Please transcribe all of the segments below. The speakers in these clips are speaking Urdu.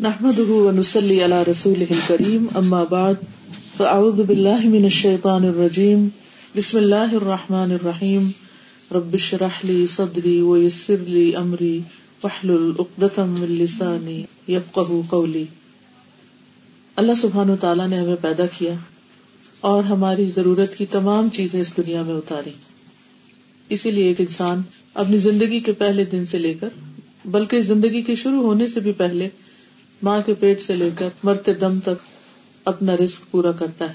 نحمده ونسلي على رسوله الكريم اما بعد فاعوذ بالله من الشيطان الرجيم. بسم الله الرحمن الرحيم. رب اشرح لي صدري ويسر لي امري واحلل عقدة من لساني يفقهوا قولي. اللہ سبحانہ تعالیٰ نے ہمیں پیدا کیا اور ہماری ضرورت کی تمام چیزیں اس دنیا میں اتاری۔ اسی لیے ایک انسان اپنی زندگی کے پہلے دن سے لے کر، بلکہ زندگی کے شروع ہونے سے بھی پہلے ماں کے پیٹ سے لے کر مرتے دم تک اپنا رسک پورا کرتا ہے۔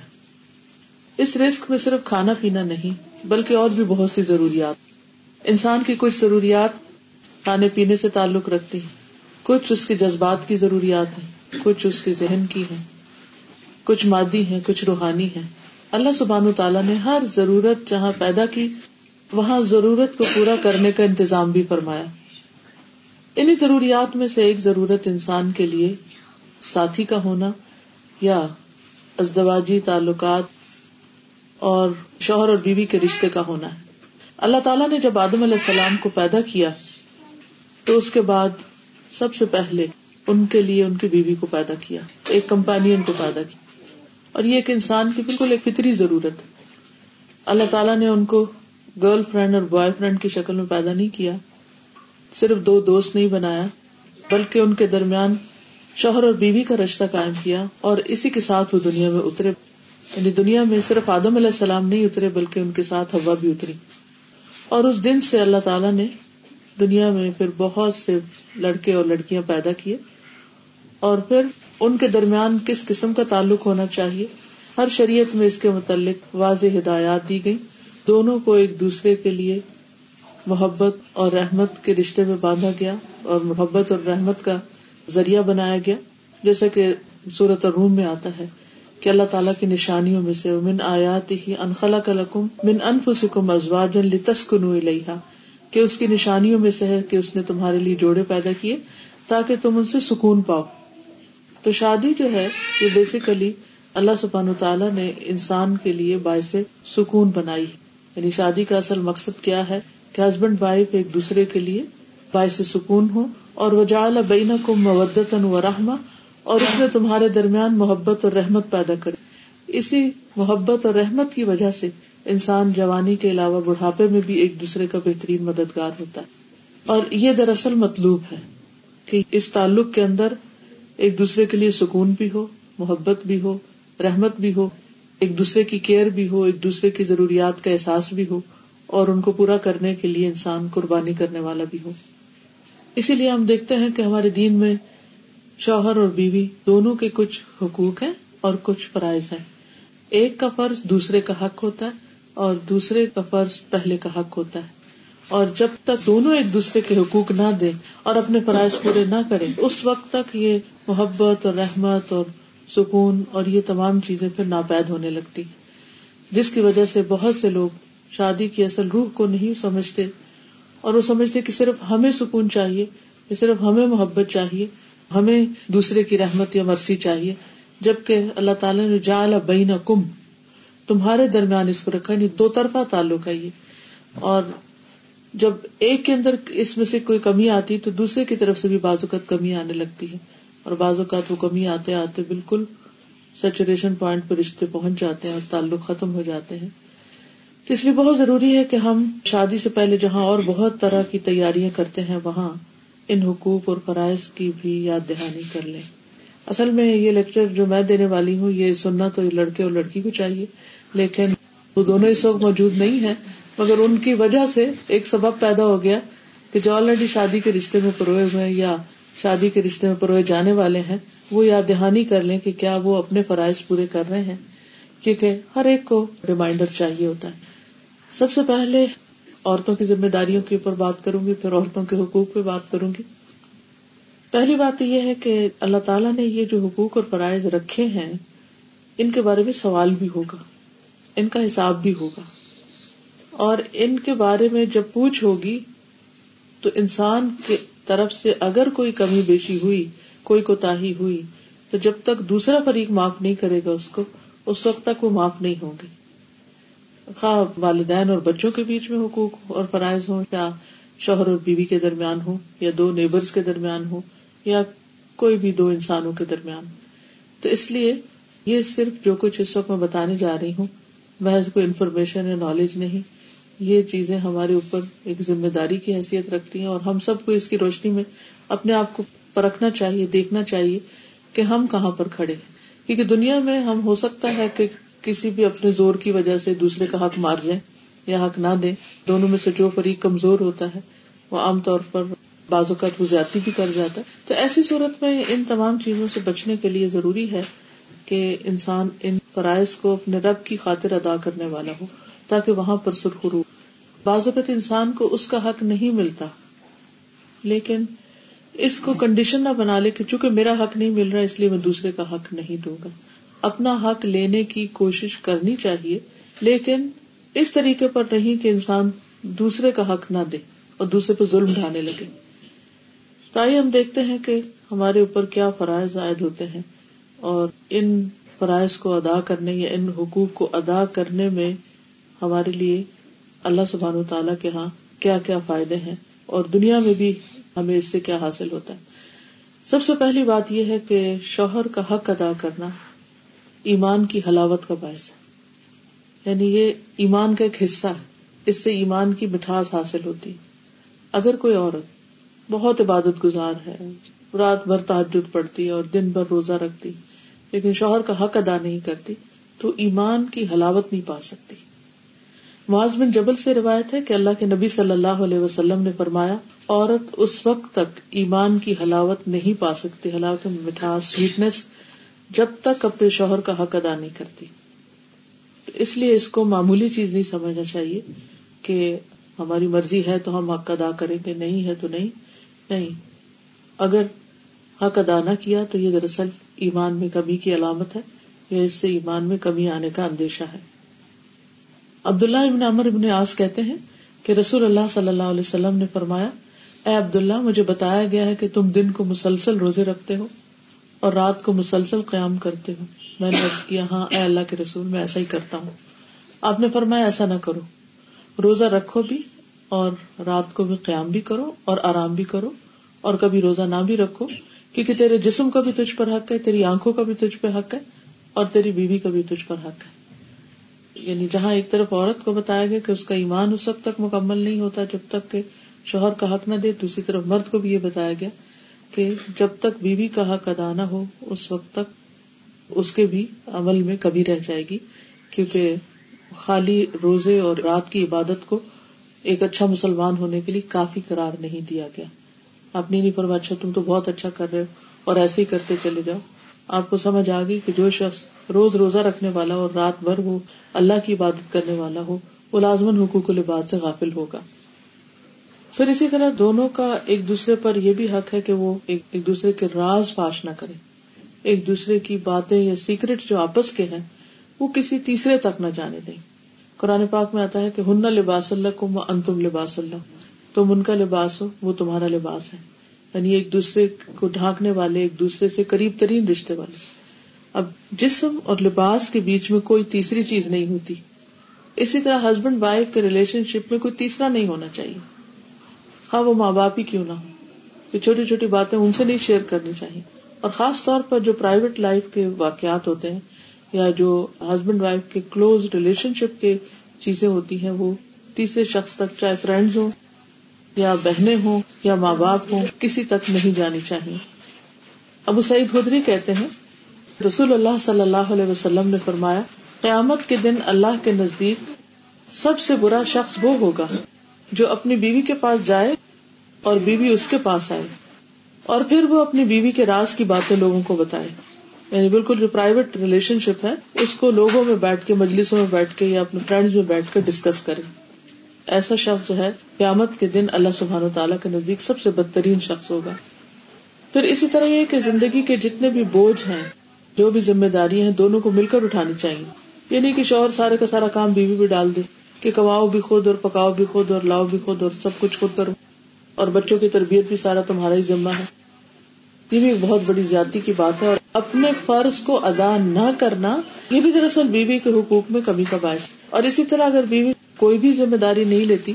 اس رسک میں صرف کھانا پینا نہیں، بلکہ اور بھی بہت سی ضروریات۔ انسان کی کچھ ضروریات کھانے پینے سے تعلق رکھتی ہیں۔ کچھ اس کے جذبات کی ضروریات ہیں، کچھ اس کے ذہن کی ہیں۔ کچھ مادی ہیں، کچھ روحانی ہیں۔ اللہ سبحان تعالیٰ نے ہر ضرورت جہاں پیدا کی، وہاں ضرورت کو پورا کرنے کا انتظام بھی فرمایا۔ انہیں ضروریات میں سے ایک ضرورت انسان کے لیے ساتھی کا ہونا یا ازدواجی تعلقات اور شوہر اور بیوی کے رشتے کا ہونا ہے۔ اللہ تعالیٰ نے جب آدم علیہ السلام کو پیدا کیا تو اس کے بعد سب سے پہلے ان کے لیے ان کی بیوی کو پیدا کیا، ایک کمپینین کو پیدا کیا۔ اور یہ ایک انسان کی بالکل ایک فطری ضرورت اللہ تعالیٰ نے ان کو گرل فرینڈ اور بوائے فرینڈ کی شکل میں پیدا نہیں کیا۔ صرف دو دوست نہیں بنایا، بلکہ ان کے درمیان شوہر اور بیوی کا رشتہ قائم کیا اور اسی کے ساتھ وہ دنیا میں اترے۔ یعنی دنیا میں صرف آدم علیہ السلام نہیں اترے، بلکہ ان کے ساتھ ہوا بھی اتری۔ اور اس دن سے اللہ تعالیٰ نے دنیا میں پھر بہت سے لڑکے اور لڑکیاں پیدا کیے۔ اور پھر ان کے درمیان کس قسم کا تعلق ہونا چاہیے؟ ہر شریعت میں اس کے متعلق واضح ہدایات دی گئی دونوں کو ایک دوسرے کے لیے محبت اور رحمت کے رشتے میں باندھا گیا اور محبت اور رحمت کا ذریعہ بنایا گیا، جیسا کہ صورت روم میں آتا ہے کہ اللہ تعالیٰ کی نشانیوں میں سے من آیات ہی انخلا کلکم من انفسکم ازواجا لتسکنوا الیہا، کہ اس کی نشانیوں میں سے ہے کہ اس نے تمہارے لیے جوڑے پیدا کیے تاکہ تم ان سے سکون پاؤ۔ تو شادی جو ہے، یہ بیسیکلی اللہ سبحان تعالیٰ نے انسان کے لیے باعث سکون بنائی۔ یعنی شادی کا اصل مقصد کیا ہے؟ کہ ہسبینڈ وائف ایک دوسرے کے لیے باعث سکون ہو اور وہ جال بین کو مودت و رحما اور اس میں تمہارے درمیان محبت اور رحمت پیدا کرے اسی محبت اور رحمت کی وجہ سے انسان جوانی کے علاوہ بڑھاپے میں بھی ایک دوسرے کا بہترین مددگار ہوتا ہے۔ اور یہ دراصل مطلوب ہے کہ اس تعلق کے اندر ایک دوسرے کے لیے سکون بھی ہو، محبت بھی ہو، رحمت بھی ہو، ایک دوسرے کی کیئر بھی ہو، ایک دوسرے کی ضروریات کا احساس بھی ہو۔ اور ان کو پورا کرنے کے لیے انسان قربانی کرنے والا بھی ہو۔ اسی لیے ہم دیکھتے ہیں کہ ہمارے دین میں شوہر اور بیوی دونوں کے کچھ حقوق ہیں اور کچھ فرائض ہیں۔ ایک کا فرض دوسرے کا حق ہوتا ہے اور دوسرے کا فرض پہلے کا حق ہوتا ہے۔ اور جب تک دونوں ایک دوسرے کے حقوق نہ دیں اور اپنے فرائض پورے نہ کریں، اس وقت تک یہ محبت اور رحمت اور سکون اور یہ تمام چیزیں پھر ناپید ہونے لگتی۔ جس کی وجہ سے بہت سے لوگ شادی کی اصل روح کو نہیں سمجھتے اور وہ سمجھتے کہ صرف ہمیں سکون چاہیے یا صرف ہمیں محبت چاہیے، ہمیں دوسرے کی رحمت یا مرضی چاہیے۔ جبکہ اللہ تعالیٰ نے جا بین کم تمہارے درمیان اس کو رکھا نہیں دو طرفہ تعلق ہے یہ۔ اور جب ایک کے اندر اس میں سے کوئی کمی آتی تو دوسرے کی طرف سے بھی بعض اوقات کمی آنے لگتی ہے۔ اور بعض اوقات وہ کمی آتے آتے بالکل سیچوریشن پوائنٹ پہ رشتے پہنچ جاتے ہیں اور تعلق ختم ہو جاتے ہیں۔ تو اس لیے بہت ضروری ہے کہ ہم شادی سے پہلے جہاں اور بہت طرح کی تیاریاں کرتے ہیں، وہاں ان حقوق اور فرائض کی بھی یاد دہانی کر لیں۔ اصل میں یہ لیکچر جو میں دینے والی ہوں، یہ سننا تو لڑکے اور لڑکی کو چاہیے، لیکن وہ دونوں اس وقت موجود نہیں ہے مگر ان کی وجہ سے ایک سبب پیدا ہو گیا کہ جو آلریڈی شادی کے رشتے میں پروئے ہوئے ہیں یا شادی کے رشتے میں پروئے جانے والے ہیں، وہ یاد دہانی کر لیں کہ کیا وہ اپنے فرائض پورے کر رہے ہیں۔ کیونکہ ہر ایک کو ریمائنڈر چاہیے ہوتا ہے۔ سب سے پہلے عورتوں کی ذمہ داریوں کے اوپر بات کروں گی، پھر عورتوں کے حقوق پہ بات کروں گی۔ پہلی بات یہ ہے کہ اللہ تعالیٰ نے یہ جو حقوق اور فرائض رکھے ہیں، ان کے بارے میں سوال بھی ہوگا، ان کا حساب بھی ہوگا۔ اور ان کے بارے میں جب پوچھ ہوگی، تو انسان کی طرف سے اگر کوئی کمی بیشی ہوئی، کوئی کوتا ہوئی، تو جب تک دوسرا فریق معاف نہیں کرے گا اس کو اس وقت تک وہ معاف نہیں ہوں گے۔ خواہ والدین اور بچوں کے بیچ میں حقوق اور فرائض ہوں یا شوہر اور بیوی کے درمیان ہو یا دو نیبرز کے درمیان ہو یا کوئی بھی دو انسانوں کے درمیان۔ تو اس لیے یہ صرف جو کچھ اس وقت میں بتانے جا رہی ہوں، محض کوئی انفارمیشن یا نالج نہیں۔ یہ چیزیں ہمارے اوپر ایک ذمہ داری کی حیثیت رکھتی ہیں اور ہم سب کو اس کی روشنی میں اپنے آپ کو پرکھنا چاہیے، دیکھنا چاہیے کہ ہم کہاں پر کھڑے ہیں۔ کیونکہ دنیا میں ہم ہو سکتا ہے کہ کسی بھی اپنے زور کی وجہ سے دوسرے کا حق مار جائیں یا حق نہ دیں، دونوں میں سے جو فریق کمزور ہوتا ہے، وہ عام طور پر بعض اوقات وہ زیادتی بھی کر جاتا ہے۔ تو ایسی صورت میں ان تمام چیزوں سے بچنے کے لیے ضروری ہے کہ انسان ان فرائض کو اپنے رب کی خاطر ادا کرنے والا ہو، تاکہ وہاں پر سرخرو بعض اوقات انسان کو اس کا حق نہیں ملتا، لیکن اس کو کنڈیشن نہ بنا لے کہ چونکہ میرا حق نہیں مل رہا، اس لیے میں دوسرے کا حق نہیں دوں گا۔ اپنا حق لینے کی کوشش کرنی چاہیے، لیکن اس طریقے پر نہیں کہ انسان دوسرے کا حق نہ دے اور دوسرے پہ ظلم ڈھانے لگے۔ تائی ہم دیکھتے ہیں کہ ہمارے اوپر کیا فرائض عائد ہوتے ہیں اور ان فرائض کو ادا کرنے یا ان حقوق کو ادا کرنے میں ہمارے لیے اللہ سبحان و تعالیٰ کے ہاں کیا کیا فائدے ہیں۔ اور دنیا میں بھی ہمیں اس سے کیا حاصل ہوتا ہے؟ سب سے پہلی بات یہ ہے کہ شوہر کا حق ادا کرنا ایمان کی حلاوت کا باعث ہے۔ یعنی یہ ایمان کا ایک حصہ ہے۔ اس سے ایمان کی مٹھاس حاصل ہوتی۔ اگر کوئی عورت بہت عبادت گزار ہے، رات بھر تحجد پڑتی اور دن بھر روزہ رکھتی، لیکن شوہر کا حق ادا نہیں کرتی، تو ایمان کی حلاوت نہیں پا سکتی۔ معاذ بن جبل سے روایت ہے کہ اللہ کے نبی صلی اللہ علیہ وسلم نے فرمایا، عورت اس وقت تک ایمان کی حلاوت نہیں پا سکتی، حلاوت مٹھاس سویٹنس جب تک اپنے شوہر کا حق ادا نہیں کرتی۔ اس لیے اس کو معمولی چیز نہیں سمجھنا چاہیے کہ ہماری مرضی ہے تو ہم حق ادا کریں گے، نہیں ہے تو نہیں۔ نہیں، اگر حق ادا نہ کیا تو یہ دراصل ایمان میں کمی کی علامت ہے یا اس سے ایمان میں کمی آنے کا اندیشہ ہے۔ عبداللہ ابن عمر ابن آس کہتے ہیں کہ رسول اللہ صلی اللہ علیہ وسلم نے فرمایا، اے عبداللہ، مجھے بتایا گیا ہے کہ تم دن کو مسلسل روزے رکھتے ہو اور رات کو مسلسل قیام کرتے ہو۔ میں نے عرض کیا ہاں اے اللہ کے رسول، میں ایسا ہی کرتا ہوں۔ آپ نے فرمایا، ایسا نہ کرو۔ روزہ رکھو بھی اور رات کو بھی قیام بھی کرو اور آرام بھی کرو اور کبھی روزہ نہ بھی رکھو، کیونکہ تیرے جسم کا بھی تجھ پر حق ہے، تیری آنکھوں کا بھی تجھ پہ حق ہے اور تیری بیوی کا بھی تجھ پر حق ہے۔ یعنی جہاں ایک طرف عورت کو بتایا گیا کہ اس کا ایمان اس وقت تک مکمل نہیں ہوتا جب تک کہ شوہر کا حق نہ دے، دوسری طرف مرد کو بھی یہ بتایا گیا کہ جب تک بیوی کا حق ادا نہ ہو، اس وقت تک اس کے بھی عمل میں کبھی رہ جائے گی، کیونکہ خالی روزے اور رات کی عبادت کو ایک اچھا مسلمان ہونے کے لیے کافی قرار نہیں دیا گیا۔ آپ نے نہیں پروا اچھا تم تو بہت اچھا کر رہے ہو اور ایسے ہی کرتے چلے جاؤ۔ آپ کو سمجھ آ گئی کہ جو شخص روز روزہ رکھنے والا اور رات بھر وہ اللہ کی عبادت کرنے والا ہو، وہ لازمن حقوق العباد سے غافل ہوگا۔ پھر اسی طرح دونوں کا ایک دوسرے پر یہ بھی حق ہے کہ وہ ایک دوسرے کے راز پاش نہ کرے ایک دوسرے کی باتیں یا سیکرٹ جو آپس کے ہیں، وہ کسی تیسرے تک نہ جانے دیں۔ قرآن پاک میں آتا ہے کہ ہن لباس اللہ کو انتم لباس اللہ۔ تم ان کا لباس ہو، وہ تمہارا لباس ہے۔ یعنی ایک دوسرے کو ڈھانکنے والے، ایک دوسرے سے قریب ترین رشتے والے۔ اب جسم اور لباس کے بیچ میں کوئی تیسری چیز نہیں ہوتی۔ اسی طرح ہسبینڈ وائف کے ریلیشن شپ میں کوئی تیسرا نہیں ہونا چاہیے۔ ہاں وہ ماں باپ ہی کیوں نہ ہو چھوٹی چھوٹی باتیں ان سے نہیں شیئر کرنی چاہیے۔ اور خاص طور پر جو پرائیویٹ لائف کے واقعات ہوتے ہیں یا جو ہسبینڈ وائف کے کلوز ریلیشن شپ کے چیزیں ہوتی ہیں، وہ تیسرے شخص تک چاہے فرینڈز ہوں یا بہنیں ہوں یا ماں باپ ہوں، کسی تک نہیں جانی چاہیے۔ ابو سعید خدری کہتے ہیں رسول اللہ صلی اللہ علیہ وسلم نے فرمایا، قیامت کے دن اللہ کے نزدیک سب سے برا شخص وہ ہوگا جو اپنی بیوی کے پاس جائے اور بیوی اس کے پاس آئے اور پھر وہ اپنی بیوی کے راز کی باتیں لوگوں کو بتائے۔ یعنی بالکل جو پرائیویٹ ریلیشن شپ ہے، اس کو لوگوں میں بیٹھ کے، مجلسوں میں بیٹھ کے یا اپنے فرینڈز میں بیٹھ کر ڈسکس کرے۔ ایسا شخص جو ہے، قیامت کے دن اللہ سبحان و تعالیٰ کے نزدیک سب سے بدترین شخص ہوگا۔ پھر اسی طرح یہ کہ زندگی کے جتنے بھی بوجھ ہیں جو بھی ذمہ داری ہیں دونوں کو مل کر اٹھانی چاہیے۔ یہ نہیں کہ شوہر سارے کا سارا کام بیوی بھی ڈال دے کہ کماؤ بھی خود اور پکاؤ بھی خود اور لاؤ بھی خود اور سب کچھ خود کرو۔ اور بچوں کی تربیت بھی سارا تمہارا ہی ذمہ ہے۔ یہ بھی ایک بہت بڑی زیادتی کی بات ہے اور اپنے فرض کو ادا نہ کرنا یہ بھی دراصل بیوی کے حقوق میں کمی کا باعث اور اسی طرح اگر بیوی کوئی بھی ذمہ داری نہیں لیتی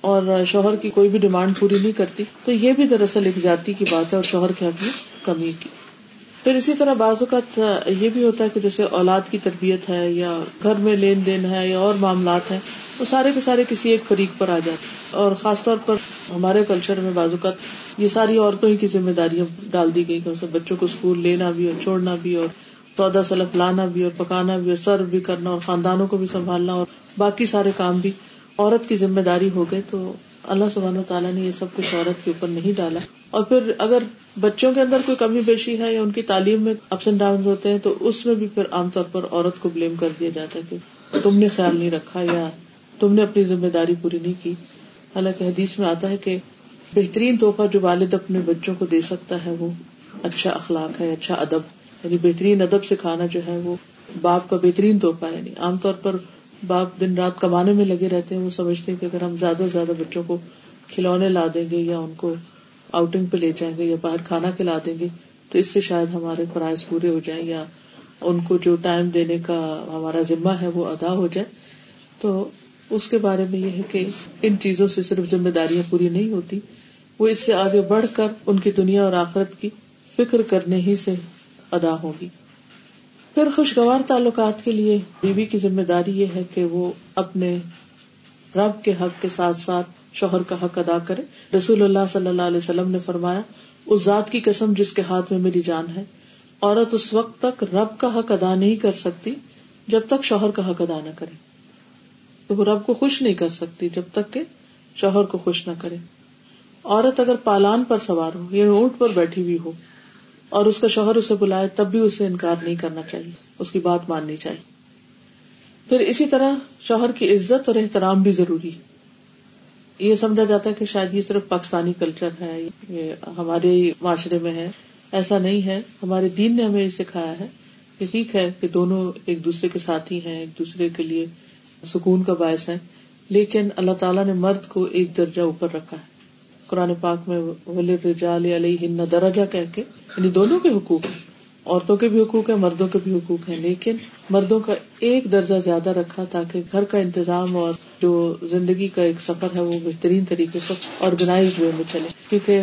اور شوہر کی کوئی بھی ڈیمانڈ پوری نہیں کرتی تو یہ بھی دراصل ایک زیادتی کی بات ہے اور شوہر کے حق میں کمی کی۔ پھر اسی طرح بعض اوقات یہ بھی ہوتا ہے کہ جیسے اولاد کی تربیت ہے یا گھر میں لین دین ہے یا اور معاملات ہیں، وہ سارے کے سارے کسی ایک فریق پر آ جاتے اور خاص طور پر ہمارے کلچر میں بعض اوقات یہ ساری عورتوں ہی کی ذمہ داریاں ڈال دی گئی کہ بچوں کو اسکول لینا بھی اور چھوڑنا بھی اور چودہ سلف لانا بھی اور پکانا بھی اور سرو بھی کرنا اور خاندانوں کو بھی سنبھالنا اور باقی سارے کام بھی عورت کی ذمہ داری ہو گئے تو اللہ سبحانہ تعالیٰ نے یہ سب کچھ عورت کے اوپر نہیں ڈالا۔ اور پھر اگر بچوں کے اندر کوئی کمی بیشی ہے یا ان کی تعلیم میں اپس اینڈ ڈاؤن ہوتے ہیں تو اس میں بھی پھر عام طور پر عورت کو بلیم کر دیا جاتا ہے کہ تم نے خیال نہیں رکھا یا تم نے اپنی ذمہ داری پوری نہیں کی۔ حالانکہ حدیث میں آتا ہے کہ بہترین تحفہ جو والد اپنے بچوں کو دے سکتا ہے وہ اچھا اخلاق ہے اچھا ادب یعنی بہترین ادب سکھانا جو ہے وہ باپ کا بہترین تحفہ ہے۔ یعنی عام طور پر باپ دن رات کمانے میں لگے رہتے ہیں، وہ سمجھتے ہیں کہ اگر ہم زیادہ سے زیادہ بچوں کو کھلونے لا دیں گے یا ان کو آؤٹنگ پہ لے جائیں گے یا باہر کھانا کھلا دیں گے، تو اس سے شاید ہمارے فرائض پورے ہو جائیں یا ان کو جو ٹائم دینے کا ہمارا ذمہ ہے وہ ادا ہو جائے۔ تو اس کے بارے میں یہ ہے کہ ان چیزوں سے صرف ذمہ داریاں پوری نہیں ہوتی، وہ اس سے آگے بڑھ کر ان کی دنیا اور آخرت کی فکر کرنے ہی سے ادا ہوگی۔ پھر خوشگوار تعلقات کے لیے بیوی کی ذمہ داری یہ ہے کہ وہ اپنے رب کے حق کے ساتھ ساتھ شوہر کا حق ادا کرے۔ رسول اللہ صلی اللہ علیہ وسلم نے فرمایا، اس ذات کی قسم جس کے ہاتھ میں میری جان ہے، عورت اس وقت تک رب کا حق ادا نہیں کر سکتی جب تک شوہر کا حق ادا نہ کرے۔ تو وہ رب کو خوش نہیں کر سکتی جب تک کہ شوہر کو خوش نہ کرے۔ عورت اگر پالان پر سوار ہو یا اونٹ پر بیٹھی ہوئی ہو، اور اس کا شوہر اسے بلائے، تب بھی اسے انکار نہیں کرنا چاہیے۔ اس کی بات ماننی چاہیے۔ پھر اسی طرح شوہر کی عزت اور احترام بھی ضروری یہ سمجھا جاتا ہے کہ شاید یہ صرف پاکستانی کلچر ہے، یہ ہمارے معاشرے میں ہے۔ ایسا نہیں ہے۔ ہمارے دین نے ہمیں یہ سکھایا ہے کہ ٹھیک ہے کہ دونوں ایک دوسرے کے ساتھی ہیں، ایک دوسرے کے لیے سکون کا باعث ہے لیکن اللہ تعالیٰ نے مرد کو ایک درجہ اوپر رکھا ہے۔ قرآن پاک میں علیہ درجہ کہہ کے یعنی دونوں کے حقوق۔ ہیں عورتوں کے بھی حقوق ہیں، مردوں کے بھی حقوق ہیں، لیکن مردوں کا ایک درجہ زیادہ رکھا تاکہ گھر کا انتظام اور جو زندگی کا ایک سفر ہے، وہ بہترین طریقے سے آرگنائز وے میں چلے۔ کیونکہ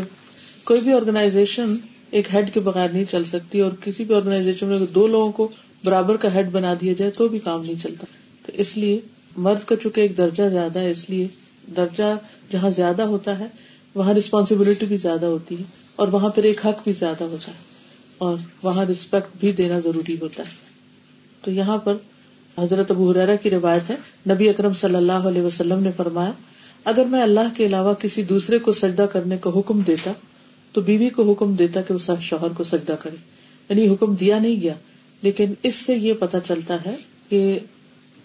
کوئی بھی آرگنائزیشن ایک ہیڈ کے بغیر نہیں چل سکتی اور کسی بھی آرگنائزیشن میں دو لوگوں کو برابر کا ہیڈ بنا دیا جائے تو بھی کام نہیں چلتا۔ تو اس لیے مرد کا چونکہ ایک درجہ زیادہ ہے، اس لیے درجہ جہاں زیادہ ہوتا ہے، وہاں ریسپانسبلٹی بھی زیادہ ہوتی ہے اور وہاں پھر ایک حق بھی زیادہ ہوتا ہے۔ اور وہاں ریسپیکٹ بھی دینا ضروری ہوتا ہے۔ تو یہاں پر حضرت ابو حرا کی روایت ہے۔ نبی اکرم صلی اللہ علیہ وسلم نے فرمایا، اگر میں اللہ کے علاوہ کسی دوسرے کو سجدہ کرنے کا حکم دیتا، تو بیوی کو حکم دیتا کہ وہ شوہر کو سجدہ کرے۔ یعنی حکم دیا نہیں گیا، لیکن اس سے یہ پتا چلتا ہے کہ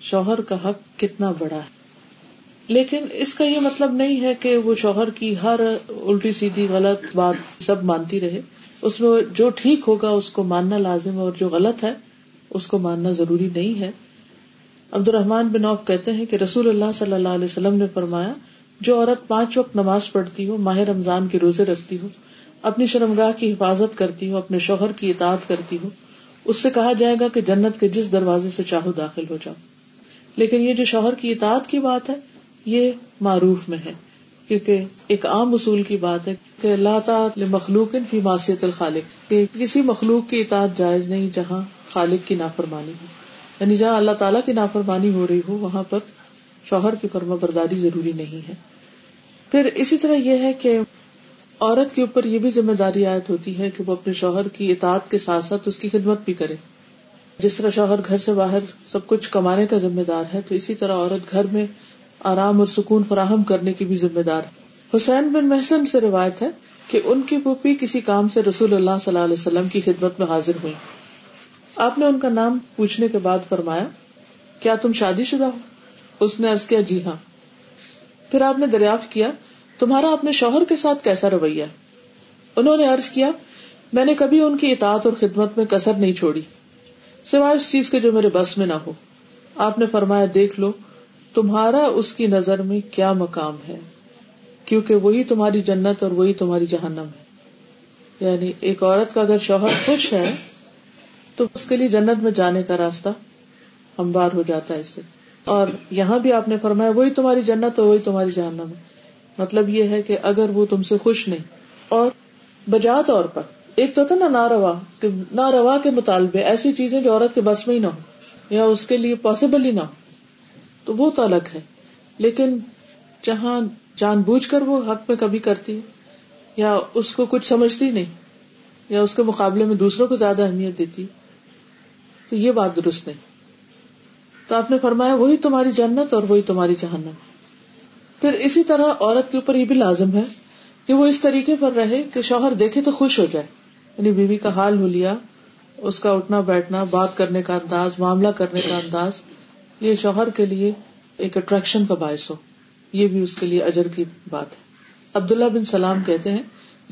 شوہر کا حق کتنا بڑا ہے۔ لیکن اس کا یہ مطلب نہیں ہے کہ وہ شوہر کی ہر الٹی سیدھی غلط بات سب مانتی رہے۔ اس میں جو ٹھیک ہوگا اس کو ماننا لازم اور جو غلط ہے اس کو ماننا ضروری نہیں ہے۔ عبد الرحمان بن اوف کہتے ہیں کہ رسول اللہ صلی اللہ علیہ وسلم نے فرمایا، جو عورت پانچ وقت نماز پڑھتی ہو، ماہ رمضان کے روزے رکھتی ہو، اپنی شرمگاہ کی حفاظت کرتی ہو، اپنے شوہر کی اطاعت کرتی ہو، اس سے کہا جائے گا کہ جنت کے جس دروازے سے چاہو داخل ہو جاؤ۔ لیکن یہ جو شوہر کی اطاعت کی بات ہے، یہ معروف میں ہے۔ کیونکہ ایک عام اصول کی بات ہے کہ اللہ مخلوق فی معصیت الخالق، کہ کسی مخلوق کی اطاعت جائز نہیں جہاں خالق کی نافرمانی ہو۔ یعنی جہاں اللہ تعالیٰ کی نافرمانی ہو رہی ہو، وہاں پر شوہر کی فرما برداری ضروری نہیں ہے۔ پھر اسی طرح یہ ہے کہ عورت کے اوپر یہ بھی ذمہ داری عائد ہوتی ہے کہ وہ اپنے شوہر کی اطاعت کے ساتھ ساتھ اس کی خدمت بھی کرے۔ جس طرح شوہر گھر سے باہر سب کچھ کمانے کا ذمہ دار ہے، تو اسی طرح عورت گھر میں آرام اور سکون فراہم کرنے کی بھی ذمہ دار۔ حسین بن محسن سے روایت ہے کہ ان کی پوپی کسی کام سے رسول اللہ صلی اللہ علیہ وسلم کی خدمت میں حاضر ہوئی آپ نے ان کا نام پوچھنے کے بعد فرمایا، کیا تم شادی شدہ ہو؟ اس نے کیا جی ہاں۔ پھر آپ نے دریافت کیا، تمہارا اپنے شوہر کے ساتھ کیسا رویہ؟ انہوں نے ارض کیا، میں نے کبھی ان کی اطاعت اور خدمت میں کسر نہیں چھوڑی، سوائے اس چیز کے جو میرے بس میں نہ ہو۔ آپ نے فرمایا، دیکھ لو تمہارا اس کی نظر میں کیا مقام ہے؟ کیونکہ وہی تمہاری جنت اور وہی تمہاری جہنم ہے۔ یعنی ایک عورت کا اگر شوہر خوش ہے، تو اس کے لیے جنت میں جانے کا راستہ ہموار ہو جاتا ہے اس سے۔ اور یہاں بھی آپ نے فرمایا، وہی تمہاری جنت اور وہی تمہاری جہنم ہے۔ مطلب یہ ہے کہ اگر وہ تم سے خوش نہیں، اور بجا طور پر، ایک تو تھا نا ناروا، کہ ناروا کے مطالبے، ایسی چیزیں جو عورت کے بس میں ہی نہ ہو یا اس کے لیے پاسبل ہی نہ ہو تو وہ تو الگ ہے۔ لیکن جہاں جان بوجھ کر وہ حق میں کبھی کرتی یا اس کو کچھ سمجھتی نہیں، یا اس کے مقابلے میں دوسروں کو زیادہ اہمیت دیتی تو یہ بات درست نہیں۔ تو آپ نے فرمایا، وہی تمہاری جنت اور وہی تمہاری جہنم۔ پھر اسی طرح عورت کے اوپر یہ بھی لازم ہے کہ وہ اس طریقے پر رہے کہ شوہر دیکھے تو خوش ہو جائے۔ یعنی بیوی کا حال ہو لیا، اس کا اٹھنا بیٹھنا، بات کرنے کا انداز، معاملہ کرنے کا انداز۔ یہ شوہر کے لیے ایک اٹریکشن کا باعث ہو۔ یہ بھی اس کے لیے اجر کی بات ہے۔ عبداللہ بن سلام کہتے ہیں